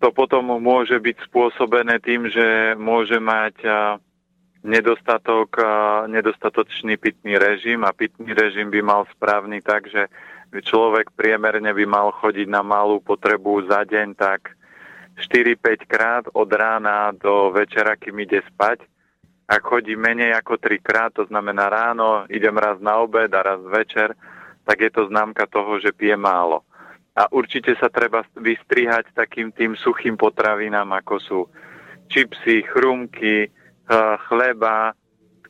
to potom môže byť spôsobené tým, že môže mať nedostatok, nedostatočný pitný režim a pitný režim by mal správny tak, že človek priemerne by mal chodiť na malú potrebu za deň tak 4-5 krát od rána do večera, kým ide spať. Ak chodí menej ako 3 krát, to znamená ráno, idem raz na obed a raz večer, tak je to známka toho, že pije málo. A určite sa treba vystrihať takým tým suchým potravinám, ako sú čipsy, chrumky, chleba,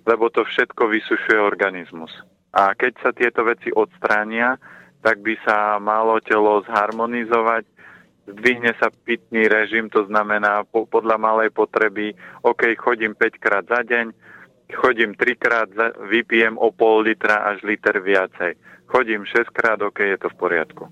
lebo to všetko vysušuje organizmus. A keď sa tieto veci odstránia, tak by sa malo telo zharmonizovať, zdvihne sa pitný režim, to znamená po, podľa malej potreby, OK, chodím 5 krát za deň, chodím 3 krát, za, vypijem o pol litra až liter viacej. Chodím 6 krát, OK, je to v poriadku.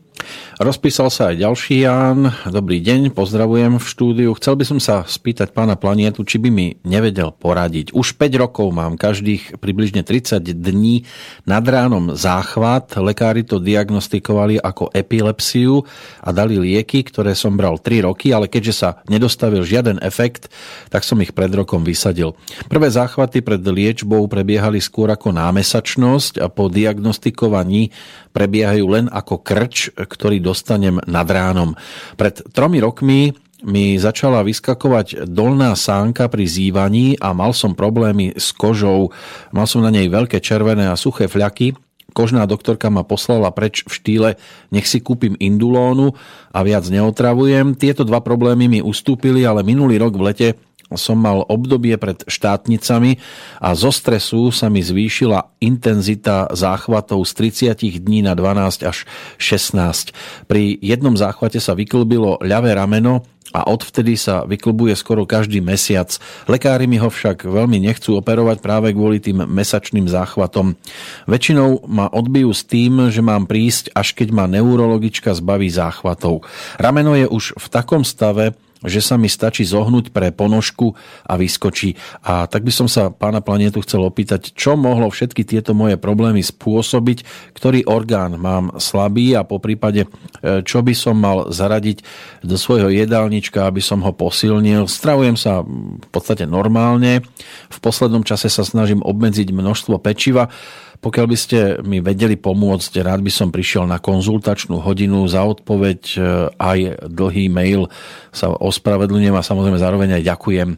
Rozpísal sa aj ďalší Ján. Dobrý deň, pozdravujem v štúdiu. Chcel by som sa spýtať pána Planietu, či by mi nevedel poradiť. Už 5 rokov mám každých približne 30 dní nad ránom záchvat. Lekári to diagnostikovali ako epilepsiu a dali lieky, ktoré som bral 3 roky, ale keďže sa nedostavil žiaden efekt, tak som ich pred rokom vysadil. Prvé záchvaty pred liečbou prebiehali skôr ako námesačnosť a po diagnostikovaní prebiehajú len ako krč, ktorý dostanem nad ránom. Pred tromi rokmi mi začala vyskakovať dolná sánka pri zývaní a mal som problémy s kožou. Mal som na nej veľké červené a suché fľaky. kožná doktorka ma poslala preč v štýle nech si kúpim indulónu a viac neotravujem. Tieto dva problémy mi ustúpili, ale minulý rok v lete som mal obdobie pred štátnicami a zo stresu sa mi zvýšila intenzita záchvatov z 30 dní na 12 až 16. Pri jednom záchvate sa vyklbilo ľavé rameno a odvtedy sa vyklbuje skoro každý mesiac. Lekári mi ho však veľmi nechcú operovať práve kvôli tým mesačným záchvatom. Väčšinou ma odbijú s tým, že mám prísť, až keď ma neurologička zbaví záchvatov. Rameno je už v takom stave, že sa mi stačí zohnúť pre ponožku a vyskočí. A tak by som sa pána Planetu chcel opýtať, čo mohlo všetky tieto moje problémy spôsobiť, ktorý orgán mám slabý a po prípade, e, čo by som mal zaradiť do svojho jedálnička, aby som ho posilnil. Stravujem sa v podstate normálne. V poslednom čase sa snažím obmedziť množstvo pečiva pokiaľ by ste mi vedeli pomôcť, rád by som prišiel na konzultačnú hodinu za odpoveď e, aj dlhý mail sa ospravedlňujem a samozrejme zároveň aj ďakujem. E,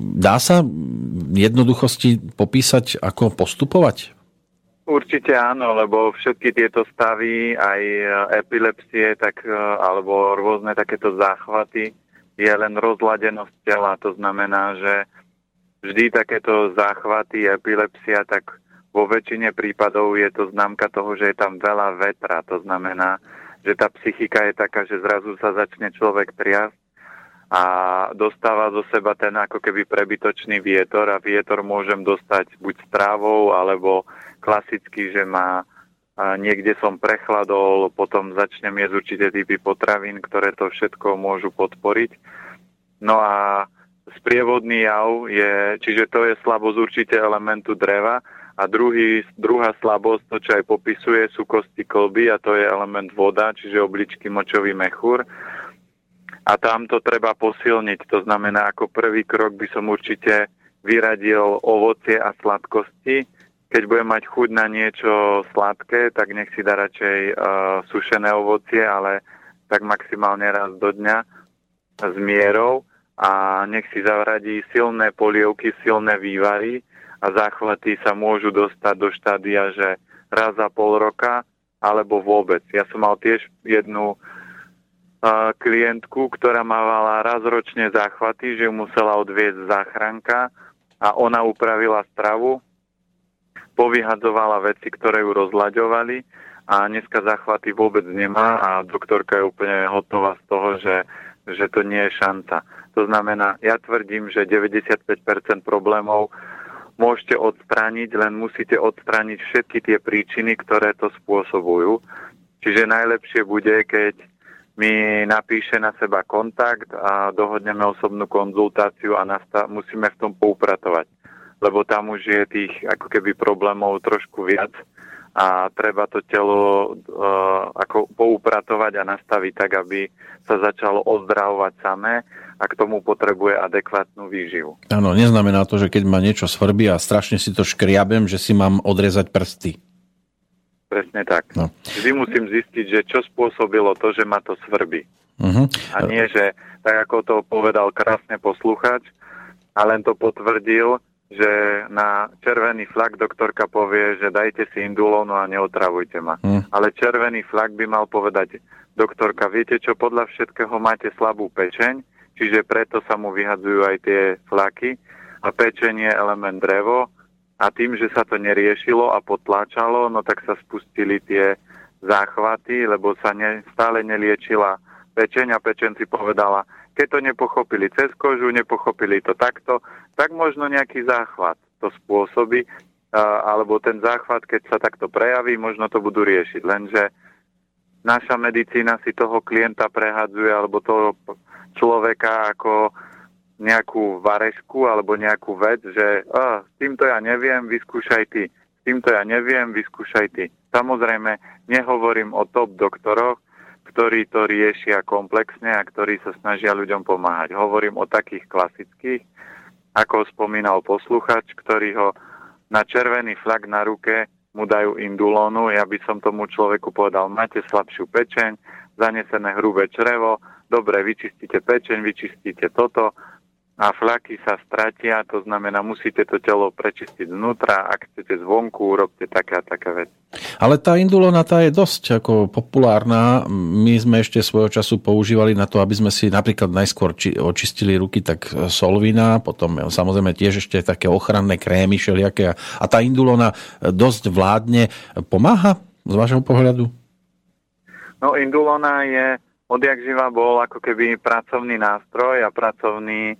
dá sa v jednoduchosti popísať, ako postupovať? Určite áno, lebo všetky tieto stavy, aj epilepsie, tak, e, alebo rôzne takéto záchvaty, je len rozladenosť tela. To znamená, že vždy takéto záchvaty, epilepsia, tak vo väčšine prípadov je to známka toho, že je tam veľa vetra. To znamená, že tá psychika je taká, že zrazu sa začne človek triasť a dostáva zo seba ten ako keby prebytočný vietor a vietor môžem dostať buď strávou alebo klasicky, že má niekde som prechladol, potom začnem jesť určité typy potravín, ktoré to všetko môžu podporiť. No a sprievodný jav je, čiže to je slabosť určite elementu dreva, a druhý, druhá slabosť, to čo aj popisuje, sú kosti kolby a to je element voda, čiže obličky močový mechúr. A tam to treba posilniť. To znamená, ako prvý krok by som určite vyradil ovocie a sladkosti. Keď budem mať chuť na niečo sladké, tak nech si dá radšej uh, sušené ovocie, ale tak maximálne raz do dňa s mierou a nech si zavradí silné polievky, silné vývary, a záchvaty sa môžu dostať do štádia, že raz za pol roka alebo vôbec. Ja som mal tiež jednu uh, klientku, ktorá mávala raz ročne záchvaty, že ju musela odviezť záchranka a ona upravila stravu, povyhadzovala veci, ktoré ju rozlaďovali a dneska záchvaty vôbec nemá a doktorka je úplne hotová z toho, že, že to nie je šanca. To znamená, ja tvrdím, že 95% problémov môžete odstrániť, len musíte odstrániť všetky tie príčiny, ktoré to spôsobujú. Čiže najlepšie bude, keď mi napíše na seba kontakt a dohodneme osobnú konzultáciu a nasta- musíme v tom poupratovať. Lebo tam už je tých ako keby problémov trošku viac a treba to telo uh, ako poupratovať a nastaviť tak, aby sa začalo ozdravovať samé a k tomu potrebuje adekvátnu výživu. Áno, neznamená to, že keď ma niečo svrbí a strašne si to škriabem, že si mám odrezať prsty. Presne tak. No. Vždy musím zistiť, že čo spôsobilo to, že ma to svrbí. Uh-huh. A nie, že tak ako to povedal krásne posluchač, a len to potvrdil, že na červený flak doktorka povie, že dajte si indulónu a neotravujte ma. Uh-huh. Ale červený flak by mal povedať, doktorka, viete čo, podľa všetkého máte slabú pečeň, čiže preto sa mu vyhadzujú aj tie flaky a pečenie element drevo a tým, že sa to neriešilo a potláčalo, no tak sa spustili tie záchvaty, lebo sa ne, stále neliečila pečeň a pečen si povedala, keď to nepochopili cez kožu, nepochopili to takto, tak možno nejaký záchvat to spôsobí, alebo ten záchvat, keď sa takto prejaví, možno to budú riešiť. Lenže naša medicína si toho klienta prehadzuje, alebo toho človeka ako nejakú varešku alebo nejakú vec, že s týmto ja neviem, vyskúšaj ty. S týmto ja neviem, vyskúšaj ty. Samozrejme, nehovorím o top doktoroch, ktorí to riešia komplexne a ktorí sa snažia ľuďom pomáhať. Hovorím o takých klasických, ako spomínal posluchač, ktorý ho na červený flak na ruke mu dajú indulónu. Ja by som tomu človeku povedal, máte slabšiu pečeň, zanesené hrubé črevo, dobre, vyčistíte pečeň, vyčistíte toto, a fľaky sa stratia, to znamená, musíte to telo prečistiť znútra, ak chcete zvonku, urobte také a také veci. Ale tá indulona tá je dosť ako populárna. My sme ešte svojho času používali na to, aby sme si napríklad najskôr či, očistili ruky, tak solvina, potom samozrejme tiež ešte také ochranné krémy všelijaké. A tá indulona dosť vládne. Pomáha z vášho pohľadu? No indulona je odjak živa bol ako keby pracovný nástroj a pracovný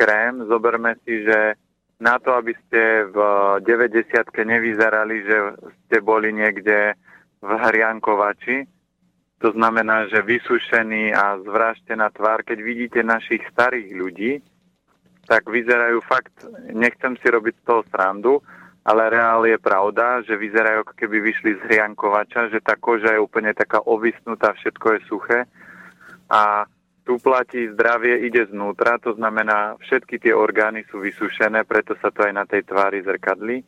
krém, zoberme si, že na to, aby ste v 90 nevyzerali, že ste boli niekde v hriankovači, to znamená, že vysušený a zvrážtená tvár, keď vidíte našich starých ľudí, tak vyzerajú fakt, nechcem si robiť z toho srandu, ale reál je pravda, že vyzerajú ako keby vyšli z hriankovača, že tá koža je úplne taká ovisnutá, všetko je suché. A tu platí zdravie ide znútra, to znamená, všetky tie orgány sú vysušené, preto sa to aj na tej tvári zrkadlí.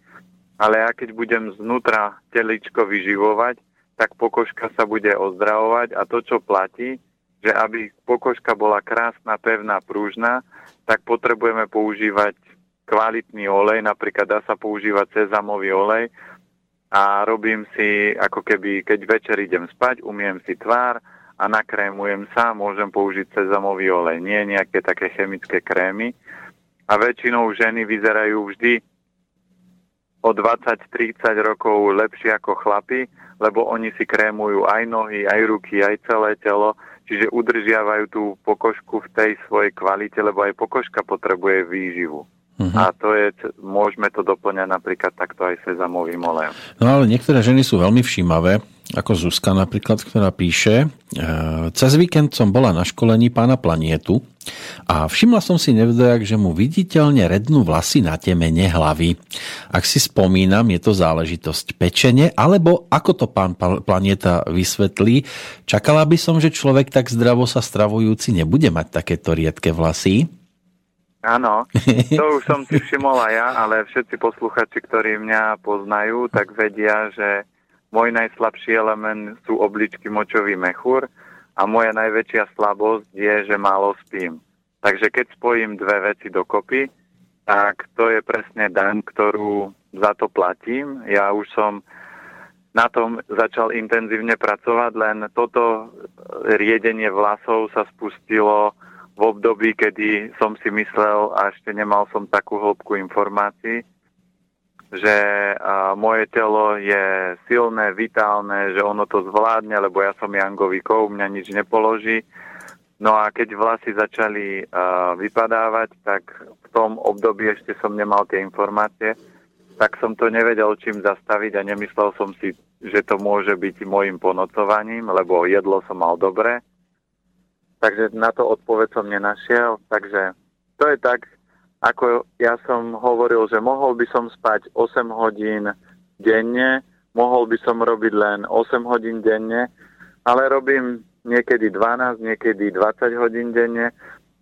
Ale ja keď budem znútra teličko vyživovať, tak pokožka sa bude ozdravovať a to, čo platí, že aby pokožka bola krásna, pevná, prúžna, tak potrebujeme používať kvalitný olej, napríklad dá sa používať sezamový olej a robím si, ako keby, keď večer idem spať, umiem si tvár, a nakrémujem sa, môžem použiť sezamový olej, nie nejaké také chemické krémy. A väčšinou ženy vyzerajú vždy o 20-30 rokov lepšie ako chlapi, lebo oni si krémujú aj nohy, aj ruky, aj celé telo, čiže udržiavajú tú pokožku v tej svojej kvalite, lebo aj pokožka potrebuje výživu. Uh-huh. A to je, môžeme to doplňať napríklad takto aj sezamovým olejom. No ale niektoré ženy sú veľmi všímavé, ako Zuzka napríklad, ktorá píše, e, cez víkend som bola na školení pána Planietu a všimla som si nevdojak, že mu viditeľne rednú vlasy na temene hlavy. Ak si spomínam, je to záležitosť pečenie, alebo ako to pán Planieta vysvetlí, čakala by som, že človek tak zdravo sa stravujúci nebude mať takéto riedke vlasy. Áno, <laughs> to už som si všimol aj ja, ale všetci posluchači, ktorí mňa poznajú, tak vedia, že môj najslabší element sú obličky močový mechúr a moja najväčšia slabosť je, že málo spím. Takže keď spojím dve veci dokopy, tak to je presne daň, ktorú za to platím. Ja už som na tom začal intenzívne pracovať, len toto riedenie vlasov sa spustilo v období, kedy som si myslel a ešte nemal som takú hĺbku informácií, že a, moje telo je silné, vitálne, že ono to zvládne, lebo ja som Jangový kov, mňa nič nepoloží. No a keď vlasy začali a, vypadávať, tak v tom období ešte som nemal tie informácie, tak som to nevedel čím zastaviť a nemyslel som si, že to môže byť môjim ponocovaním, lebo jedlo som mal dobre takže na to odpoveď som nenašiel. Takže to je tak, ako ja som hovoril, že mohol by som spať 8 hodín denne, mohol by som robiť len 8 hodín denne, ale robím niekedy 12, niekedy 20 hodín denne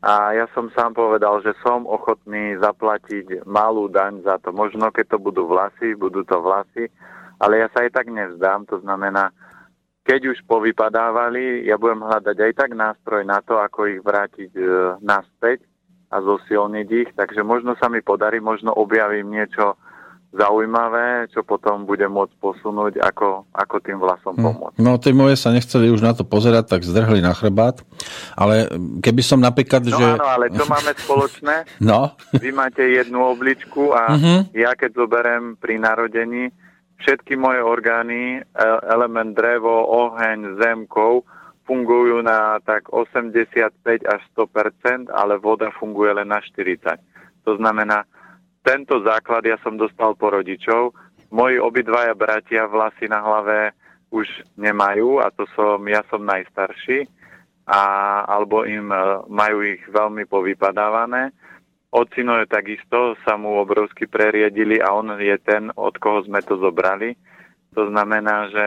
a ja som sám povedal, že som ochotný zaplatiť malú daň za to. Možno keď to budú vlasy, budú to vlasy, ale ja sa aj tak nevzdám, to znamená, keď už povypadávali, ja budem hľadať aj tak nástroj na to, ako ich vrátiť e, naspäť a zosilniť ich. Takže možno sa mi podarí, možno objavím niečo zaujímavé, čo potom bude môcť posunúť, ako, ako tým vlasom hm. pomôcť. No, tie moje sa nechceli už na to pozerať, tak zdrhli na chrbát. Ale keby som napríklad... No že... áno, ale čo máme spoločné? <laughs> no. Vy máte jednu obličku a uh-huh. ja keď zoberiem pri narodení, všetky moje orgány, e, element drevo, oheň, zemkov, fungujú na tak 85 až 100%, ale voda funguje len na 40. To znamená, tento základ ja som dostal po rodičov. Moji obidvaja bratia vlasy na hlave už nemajú a to som, ja som najstarší a, alebo im e, majú ich veľmi povypadávané Ocino je takisto, sa mu obrovsky preriedili a on je ten, od koho sme to zobrali. To znamená, že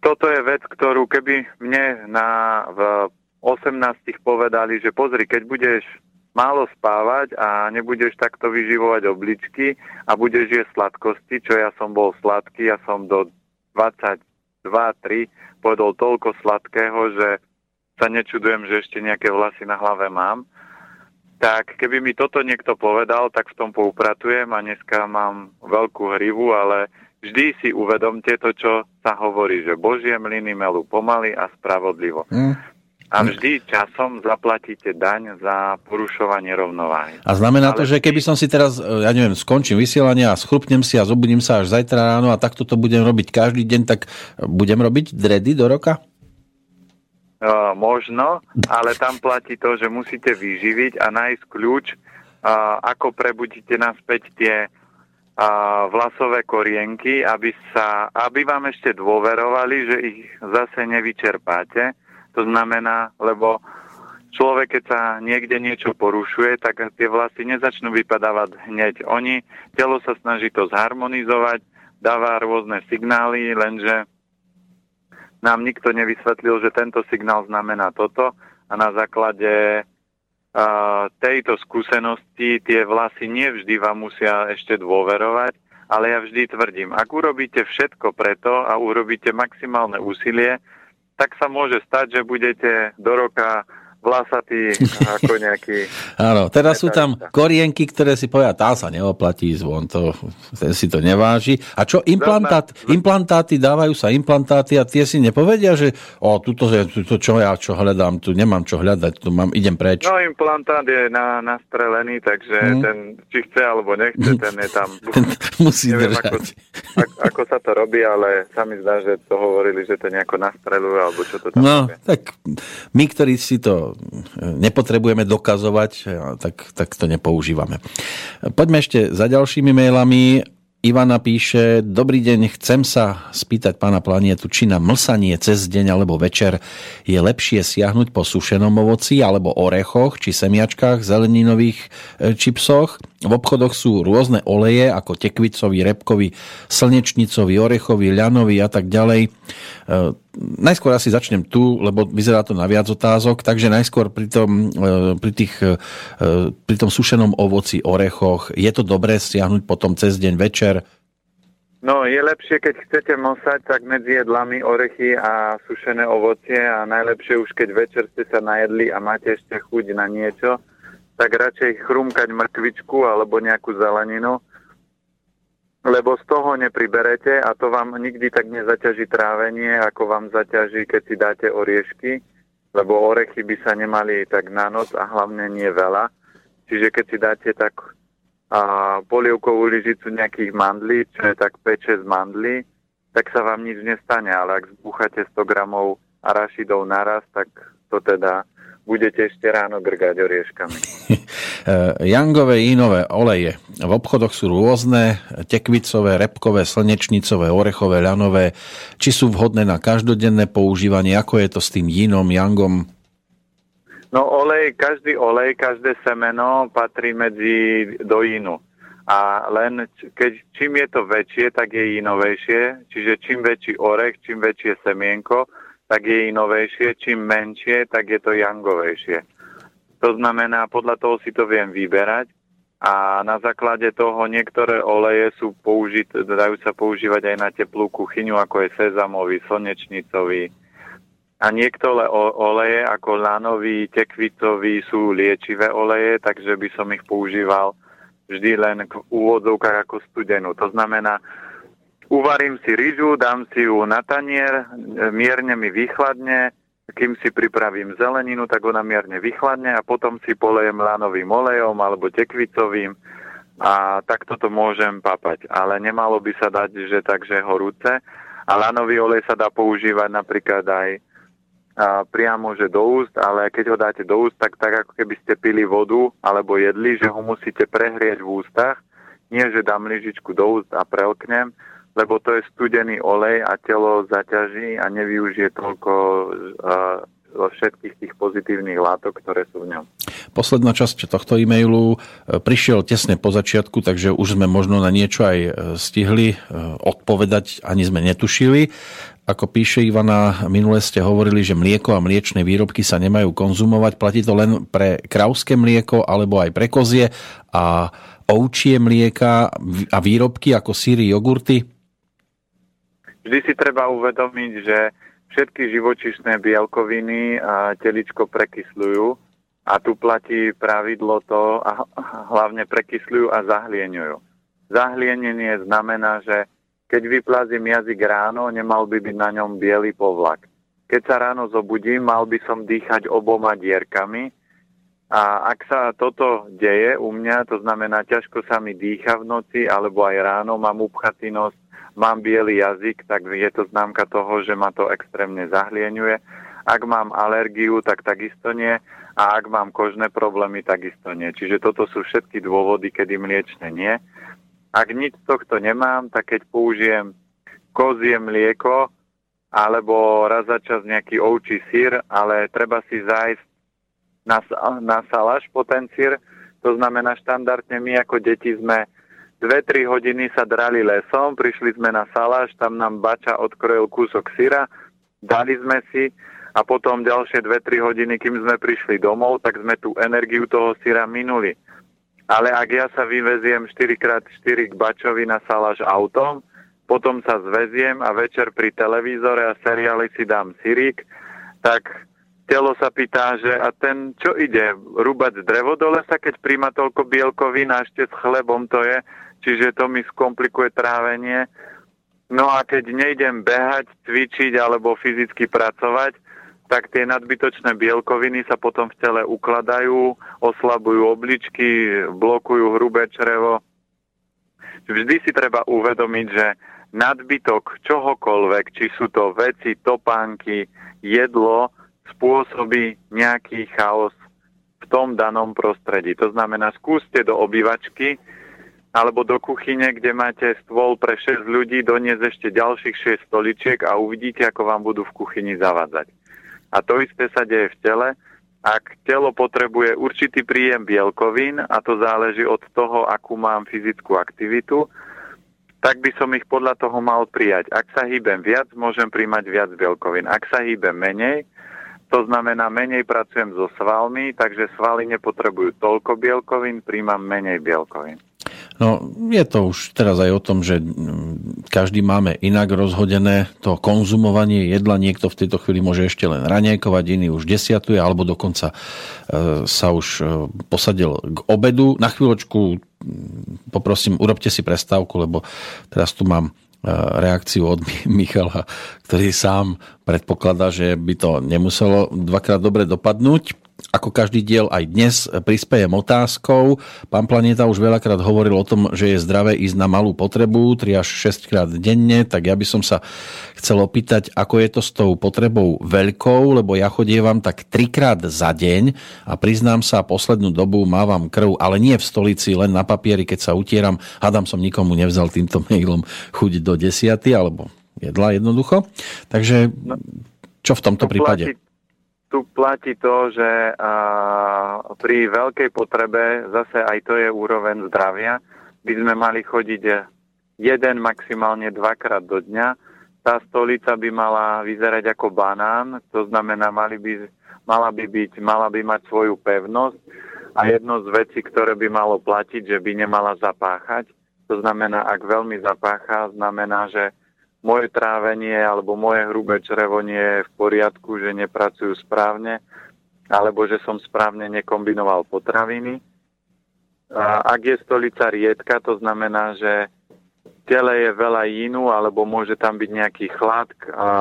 toto je vec, ktorú keby mne na, v 18 povedali, že pozri, keď budeš málo spávať a nebudeš takto vyživovať obličky a budeš jesť sladkosti, čo ja som bol sladký, ja som do 22-3 povedol toľko sladkého, že sa nečudujem, že ešte nejaké vlasy na hlave mám tak keby mi toto niekto povedal, tak v tom poupratujem a dneska mám veľkú hrivu, ale vždy si uvedomte to, čo sa hovorí, že Božie mlyny melú pomaly a spravodlivo. Mm. A vždy časom zaplatíte daň za porušovanie rovnováhy. A znamená Ale to, že keby som si teraz, ja neviem, skončím vysielanie a schrupnem si a zobudím sa až zajtra ráno a takto to budem robiť každý deň, tak budem robiť dredy do roka? Uh, možno, ale tam platí to, že musíte vyživiť a nájsť kľúč, uh, ako prebudíte naspäť tie uh, vlasové korienky, aby, sa, aby vám ešte dôverovali, že ich zase nevyčerpáte to znamená, lebo človek, keď sa niekde niečo porušuje, tak tie vlasy nezačnú vypadávať hneď. Oni, telo sa snaží to zharmonizovať, dáva rôzne signály, lenže nám nikto nevysvetlil, že tento signál znamená toto a na základe uh, tejto skúsenosti tie vlasy nevždy vám musia ešte dôverovať, ale ja vždy tvrdím, ak urobíte všetko preto a urobíte maximálne úsilie, tak sa môže stať, že budete do roka vlasatý ako <laughs> nejaký... Áno, teraz sú tam korienky, ktoré si povedia, tá sa neoplatí zvon, to, ten si to neváži. A čo implantát, implantáty, dávajú sa implantáty a tie si nepovedia, že o, tuto, tuto čo ja čo hľadám, tu nemám čo hľadať, tu mám, idem preč. No implantát je na, nastrelený, takže hmm. ten, či chce alebo nechce, ten je tam... <laughs> ten musí neviem, držať. Ako, ako, ako sa to robí, ale sa mi zdá, že to hovorili, že to nejako nastrelujú, alebo čo to tam No, robí. tak my, ktorí si to nepotrebujeme dokazovať, tak, tak to nepoužívame. Poďme ešte za ďalšími mailami. Ivana píše, dobrý deň, chcem sa spýtať pána Planietu, či na mlsanie cez deň alebo večer je lepšie siahnuť po sušenom ovoci alebo orechoch či semiačkách, zeleninových e, čipsoch. V obchodoch sú rôzne oleje ako tekvicový, repkový, slnečnicový, orechový, ľanový a tak ďalej. E, najskôr asi začnem tu, lebo vyzerá to na viac otázok, takže najskôr pri tom, e, pri, tých, pri tom sušenom ovoci, orechoch, je to dobré stiahnuť potom cez deň, večer, No, je lepšie, keď chcete mosať, tak medzi jedlami orechy a sušené ovocie a najlepšie už, keď večer ste sa najedli a máte ešte chuť na niečo, tak radšej chrumkať mrkvičku alebo nejakú zeleninu, lebo z toho nepriberete a to vám nikdy tak nezaťaží trávenie, ako vám zaťaží, keď si dáte oriešky, lebo orechy by sa nemali tak na noc a hlavne nie veľa. Čiže keď si dáte tak a polievkovú lyžicu nejakých mandlí, čo je tak 5-6 mandlí, tak sa vám nič nestane, ale ak zbúchate 100 gramov arašidov naraz, tak to teda budete ešte ráno grgať orieškami. <laughs> Jangové inové oleje. V obchodoch sú rôzne, tekvicové, repkové, slnečnicové, orechové, ľanové. Či sú vhodné na každodenné používanie? Ako je to s tým jinom, jangom? No olej, každý olej, každé semeno patrí medzi do inu. A len keď, čím je to väčšie, tak je inovejšie. Čiže čím väčší orech, čím väčšie semienko, tak je inovejšie. Čím menšie, tak je to jangovejšie. To znamená, podľa toho si to viem vyberať a na základe toho niektoré oleje sú použit, dajú sa používať aj na teplú kuchyňu, ako je sezamový, slnečnicový, a niektoré oleje ako lanový, tekvicový sú liečivé oleje, takže by som ich používal vždy len v úvodzovkách ako studenú. To znamená, uvarím si rýžu, dám si ju na tanier, mierne mi vychladne, kým si pripravím zeleninu, tak ona mierne vychladne a potom si polejem lanovým olejom alebo tekvicovým a takto to môžem papať. Ale nemalo by sa dať, že takže horúce. A lanový olej sa dá používať napríklad aj a priamo, že do úst, ale keď ho dáte do úst, tak, tak ako keby ste pili vodu alebo jedli, že ho musíte prehrieť v ústach, nie že dám lyžičku do úst a prelknem, lebo to je studený olej a telo zaťaží a nevyužije toľko uh, všetkých tých pozitívnych látok, ktoré sú v ňom. Posledná časť tohto e-mailu e, prišiel tesne po začiatku, takže už sme možno na niečo aj e, stihli e, odpovedať, ani sme netušili. Ako píše Ivana, minule ste hovorili, že mlieko a mliečne výrobky sa nemajú konzumovať. Platí to len pre krauské mlieko alebo aj pre kozie a ovčie mlieka a výrobky ako síry, jogurty? Vždy si treba uvedomiť, že všetky živočišné bielkoviny teličko prekysľujú A tu platí pravidlo to, a hlavne prekysľujú a zahlieňujú. Zahlienenie znamená, že keď vyplazím jazyk ráno, nemal by byť na ňom biely povlak. Keď sa ráno zobudím, mal by som dýchať oboma dierkami, a ak sa toto deje u mňa, to znamená, ťažko sa mi dýcha v noci, alebo aj ráno mám upchatý nos, mám biely jazyk, tak je to známka toho, že ma to extrémne zahlieňuje. Ak mám alergiu, tak takisto nie. A ak mám kožné problémy, takisto nie. Čiže toto sú všetky dôvody, kedy mliečne nie. Ak nič z tohto nemám, tak keď použijem kozie mlieko, alebo raz za čas nejaký ovčí sír, ale treba si zájsť na, na salaš potenciír. To znamená, štandardne my ako deti sme 2-3 hodiny sa drali lesom, prišli sme na salaš, tam nám bača odkrojil kúsok syra, dali sme si a potom ďalšie 2-3 hodiny, kým sme prišli domov, tak sme tú energiu toho syra minuli. Ale ak ja sa vyveziem 4x4 k bačovi na salaš autom, potom sa zveziem a večer pri televízore a seriáli si dám syrík, tak telo sa pýta, že a ten čo ide, rúbať drevo do lesa, keď príjma toľko bielkovín a ešte s chlebom to je, čiže to mi skomplikuje trávenie. No a keď nejdem behať, cvičiť alebo fyzicky pracovať, tak tie nadbytočné bielkoviny sa potom v tele ukladajú, oslabujú obličky, blokujú hrubé črevo. Vždy si treba uvedomiť, že nadbytok čohokoľvek, či sú to veci, topánky, jedlo, spôsobí nejaký chaos v tom danom prostredí. To znamená, skúste do obývačky alebo do kuchyne, kde máte stôl pre 6 ľudí, doniesť ešte ďalších 6 stoličiek a uvidíte, ako vám budú v kuchyni zavadzať. A to isté sa deje v tele. Ak telo potrebuje určitý príjem bielkovín, a to záleží od toho, akú mám fyzickú aktivitu, tak by som ich podľa toho mal prijať. Ak sa hýbem viac, môžem príjmať viac bielkovín. Ak sa hýbem menej, to znamená, menej pracujem so svalmi, takže svaly nepotrebujú toľko bielkovín, príjmam menej bielkovín. No, je to už teraz aj o tom, že každý máme inak rozhodené to konzumovanie jedla. Niekto v tejto chvíli môže ešte len raňajkovať, iný už desiatuje, alebo dokonca e, sa už e, posadil k obedu. Na chvíľočku poprosím, urobte si prestávku, lebo teraz tu mám reakciu od <laughs> Michala, ktorý sám predpokladá, že by to nemuselo dvakrát dobre dopadnúť. Ako každý diel aj dnes prispiejem otázkou. Pán Planeta už veľakrát hovoril o tom, že je zdravé ísť na malú potrebu 3 až 6 krát denne, tak ja by som sa chcel opýtať, ako je to s tou potrebou veľkou, lebo ja chodievam tak 3 krát za deň a priznám sa, poslednú dobu mávam krv, ale nie v stolici, len na papieri, keď sa utieram. Hadam som nikomu nevzal týmto <laughs> mailom chuť do desiaty, alebo jedla jednoducho. Takže čo v tomto prípade? Platí, tu platí to, že a, pri veľkej potrebe, zase aj to je úroveň zdravia, by sme mali chodiť jeden, maximálne dvakrát do dňa. Tá stolica by mala vyzerať ako banán, to znamená, mali by, mala, by byť, mala by mať svoju pevnosť a jedno z vecí, ktoré by malo platiť, že by nemala zapáchať. To znamená, ak veľmi zapácha, znamená, že moje trávenie alebo moje hrubé črevo nie je v poriadku, že nepracujú správne, alebo že som správne nekombinoval potraviny. A ak je stolica riedka, to znamená, že tele je veľa inu, alebo môže tam byť nejaký chlad,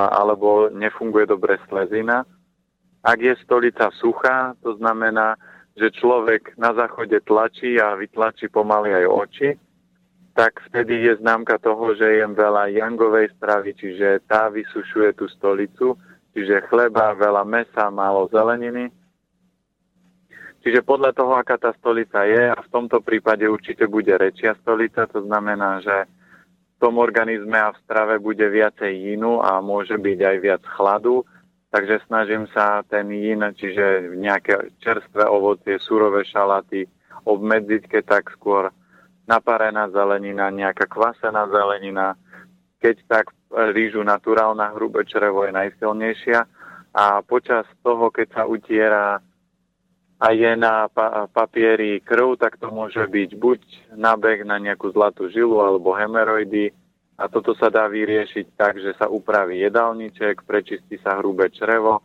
alebo nefunguje dobre slezina. Ak je stolica suchá, to znamená, že človek na záchode tlačí a vytlačí pomaly aj oči tak vtedy je známka toho, že jem veľa jangovej stravy, čiže tá vysušuje tú stolicu, čiže chleba, veľa mesa, málo zeleniny. Čiže podľa toho, aká tá stolica je, a v tomto prípade určite bude rečia stolica, to znamená, že v tom organizme a v strave bude viacej jínu a môže byť aj viac chladu, takže snažím sa ten jín, čiže nejaké čerstvé ovocie, surové šalaty obmedziť, keď tak skôr naparená zelenina, nejaká kvasená zelenina. Keď tak rýžu naturálna hrubé črevo je najsilnejšia. A počas toho, keď sa utiera a je na pa- papieri krv, tak to môže byť buď nabeh na nejakú zlatú žilu alebo hemeroidy. A toto sa dá vyriešiť tak, že sa upraví jedálniček, prečistí sa hrubé črevo.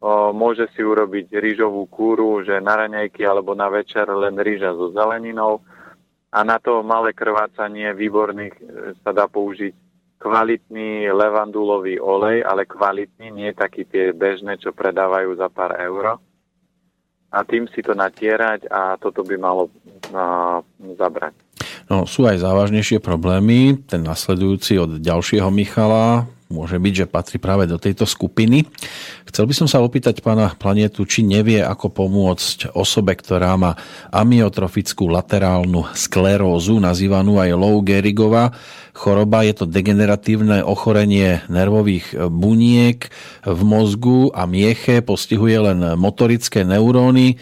O, môže si urobiť rýžovú kúru, že na raňajky alebo na večer len rýža so zeleninou a na to malé krvácanie výborných e, sa dá použiť kvalitný levandulový olej, ale kvalitný, nie taký tie bežné, čo predávajú za pár euro. A tým si to natierať a toto by malo a, zabrať. No, sú aj závažnejšie problémy. Ten nasledujúci od ďalšieho Michala môže byť, že patrí práve do tejto skupiny. Chcel by som sa opýtať pána Planetu, či nevie, ako pomôcť osobe, ktorá má amyotrofickú laterálnu sklerózu, nazývanú aj Lou Gehrigova choroba. Je to degeneratívne ochorenie nervových buniek v mozgu a mieche, postihuje len motorické neuróny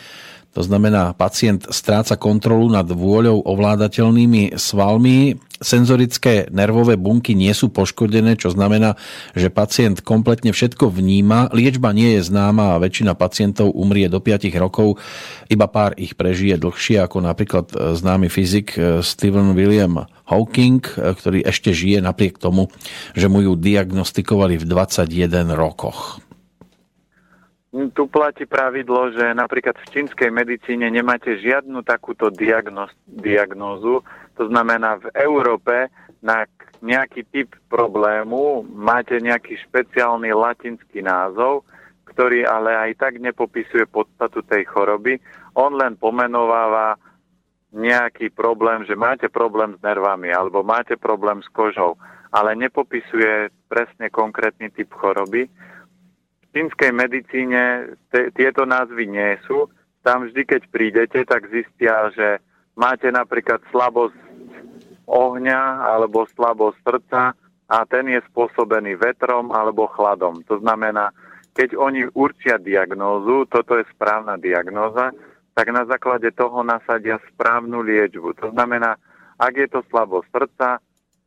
to znamená, pacient stráca kontrolu nad vôľou ovládateľnými svalmi, senzorické nervové bunky nie sú poškodené, čo znamená, že pacient kompletne všetko vníma. Liečba nie je známa a väčšina pacientov umrie do 5 rokov, iba pár ich prežije dlhšie, ako napríklad e, známy fyzik e, Stephen William Hawking, e, ktorý ešte žije napriek tomu, že mu ju diagnostikovali v 21 rokoch. Tu platí pravidlo, že napríklad v čínskej medicíne nemáte žiadnu takúto diagnoz, diagnózu. To znamená, v Európe na nejaký typ problému máte nejaký špeciálny latinský názov, ktorý ale aj tak nepopisuje podstatu tej choroby. On len pomenováva nejaký problém, že máte problém s nervami alebo máte problém s kožou, ale nepopisuje presne konkrétny typ choroby čínskej medicíne te, tieto názvy nie sú. Tam vždy, keď prídete, tak zistia, že máte napríklad slabosť ohňa alebo slabosť srdca a ten je spôsobený vetrom alebo chladom. To znamená, keď oni určia diagnózu, toto je správna diagnóza, tak na základe toho nasadia správnu liečbu. To znamená, ak je to slabosť srdca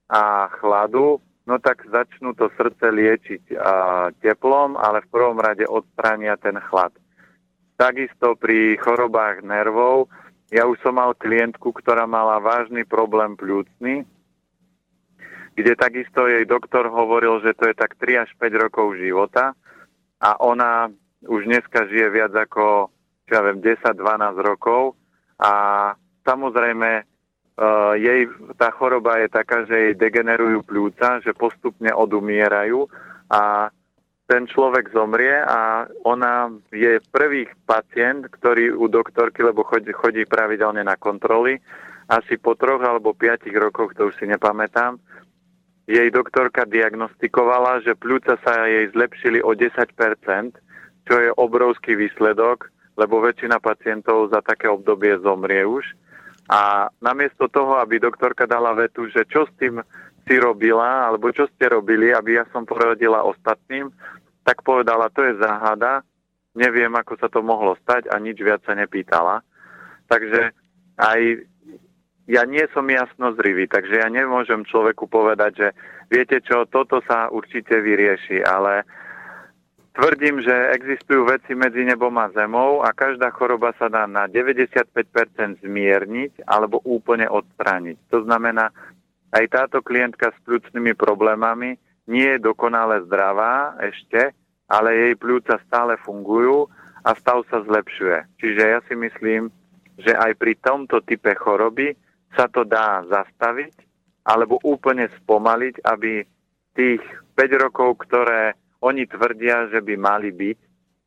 a chladu, no tak začnú to srdce liečiť a, teplom, ale v prvom rade odstránia ten chlad. Takisto pri chorobách nervov, ja už som mal klientku, ktorá mala vážny problém pľúcny, kde takisto jej doktor hovoril, že to je tak 3 až 5 rokov života a ona už dneska žije viac ako, čo ja viem, 10-12 rokov a samozrejme Uh, jej tá choroba je taká, že jej degenerujú pľúca, že postupne odumierajú a ten človek zomrie a ona je prvý pacient, ktorý u doktorky, lebo chodí, chodí pravidelne na kontroly, asi po troch alebo piatich rokoch, to už si nepamätám, jej doktorka diagnostikovala, že pľúca sa jej zlepšili o 10%, čo je obrovský výsledok, lebo väčšina pacientov za také obdobie zomrie už. A namiesto toho, aby doktorka dala vetu, že čo s tým si robila, alebo čo ste robili, aby ja som poradila ostatným, tak povedala, to je záhada, neviem, ako sa to mohlo stať a nič viac sa nepýtala. Takže aj ja nie som jasno zrivý, takže ja nemôžem človeku povedať, že viete čo, toto sa určite vyrieši, ale Tvrdím, že existujú veci medzi nebom a zemou a každá choroba sa dá na 95% zmierniť alebo úplne odstrániť. To znamená, aj táto klientka s pľúcnými problémami nie je dokonale zdravá ešte, ale jej pľúca stále fungujú a stav sa zlepšuje. Čiže ja si myslím, že aj pri tomto type choroby sa to dá zastaviť alebo úplne spomaliť, aby tých 5 rokov, ktoré oni tvrdia, že by mali byť,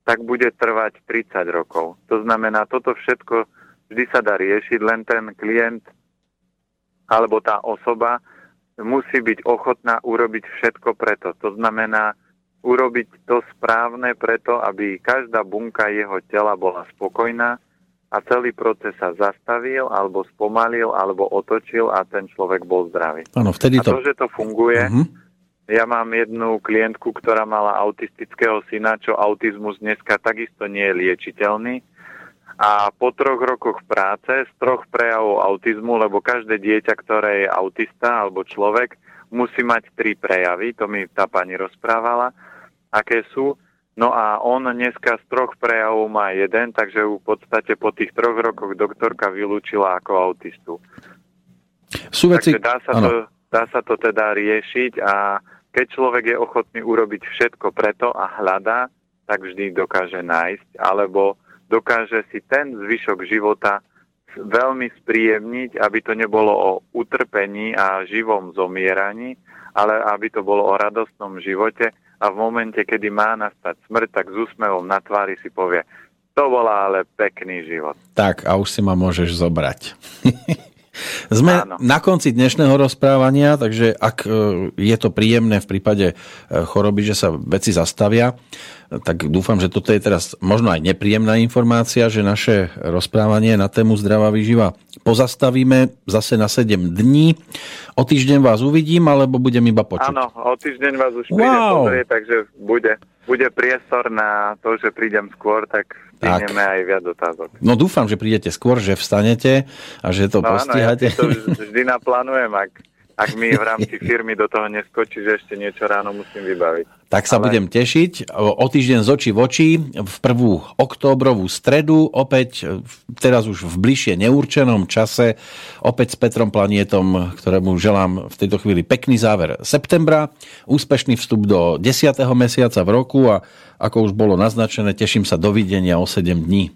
tak bude trvať 30 rokov. To znamená, toto všetko vždy sa dá riešiť, len ten klient alebo tá osoba musí byť ochotná urobiť všetko preto. To znamená urobiť to správne preto, aby každá bunka jeho tela bola spokojná a celý proces sa zastavil, alebo spomalil, alebo otočil a ten človek bol zdravý. Ano, vtedy to... A to, že to funguje, uh-huh ja mám jednu klientku, ktorá mala autistického syna, čo autizmus dneska takisto nie je liečiteľný. A po troch rokoch práce z troch prejavov autizmu, lebo každé dieťa, ktoré je autista alebo človek, musí mať tri prejavy, to mi tá pani rozprávala, aké sú. No a on dneska z troch prejavov má jeden, takže ju v podstate po tých troch rokoch doktorka vylúčila ako autistu. Sú veci... Takže dá sa, to, dá sa to teda riešiť a keď človek je ochotný urobiť všetko preto a hľadá, tak vždy dokáže nájsť, alebo dokáže si ten zvyšok života veľmi spríjemniť, aby to nebolo o utrpení a živom zomieraní, ale aby to bolo o radostnom živote a v momente, kedy má nastať smrť, tak s úsmevom na tvári si povie, to bola ale pekný život. Tak a už si ma môžeš zobrať. <laughs> Sme Áno. na konci dnešného rozprávania, takže ak e, je to príjemné v prípade e, choroby, že sa veci zastavia, tak dúfam, že toto je teraz možno aj nepríjemná informácia, že naše rozprávanie na tému zdravá výživa pozastavíme zase na 7 dní. O týždeň vás uvidím, alebo budem iba počuť? Áno, o týždeň vás už wow. príde pozrieť, takže bude, bude priestor na to, že prídem skôr, tak stihneme aj viac otázok. No dúfam, že prídete skôr, že vstanete a že to no, postihate. Áno, ja to vždy naplánujem, ak, ak mi v rámci <laughs> firmy do toho neskočí, že ešte niečo ráno musím vybaviť. Tak sa Ale... budem tešiť. O týždeň z očí v oči v prvú októbrovú stredu, opäť teraz už v bližšie neurčenom čase, opäť s Petrom Planietom, ktorému želám v tejto chvíli pekný záver septembra, úspešný vstup do 10. mesiaca v roku a ako už bolo naznačené, teším sa dovidenia o 7 dní.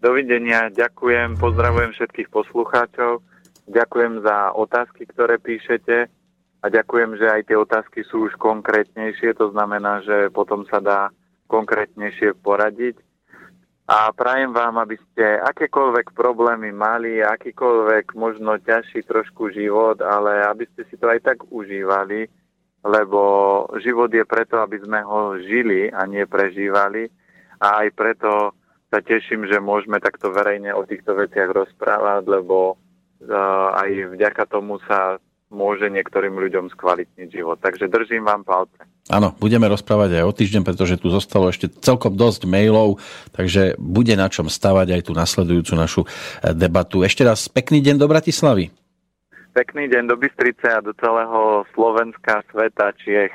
Dovidenia, ďakujem, pozdravujem všetkých poslucháčov, ďakujem za otázky, ktoré píšete a ďakujem, že aj tie otázky sú už konkrétnejšie, to znamená, že potom sa dá konkrétnejšie poradiť. A prajem vám, aby ste akékoľvek problémy mali, akýkoľvek možno ťažší trošku život, ale aby ste si to aj tak užívali, lebo život je preto, aby sme ho žili a nie prežívali. A aj preto sa teším, že môžeme takto verejne o týchto veciach rozprávať, lebo aj vďaka tomu sa môže niektorým ľuďom skvalitniť život. Takže držím vám palce. Áno, budeme rozprávať aj o týždeň, pretože tu zostalo ešte celkom dosť mailov, takže bude na čom stavať aj tú nasledujúcu našu eh, debatu. Ešte raz pekný deň do Bratislavy. Pekný deň do Bystrice a do celého Slovenska, sveta, Čiech.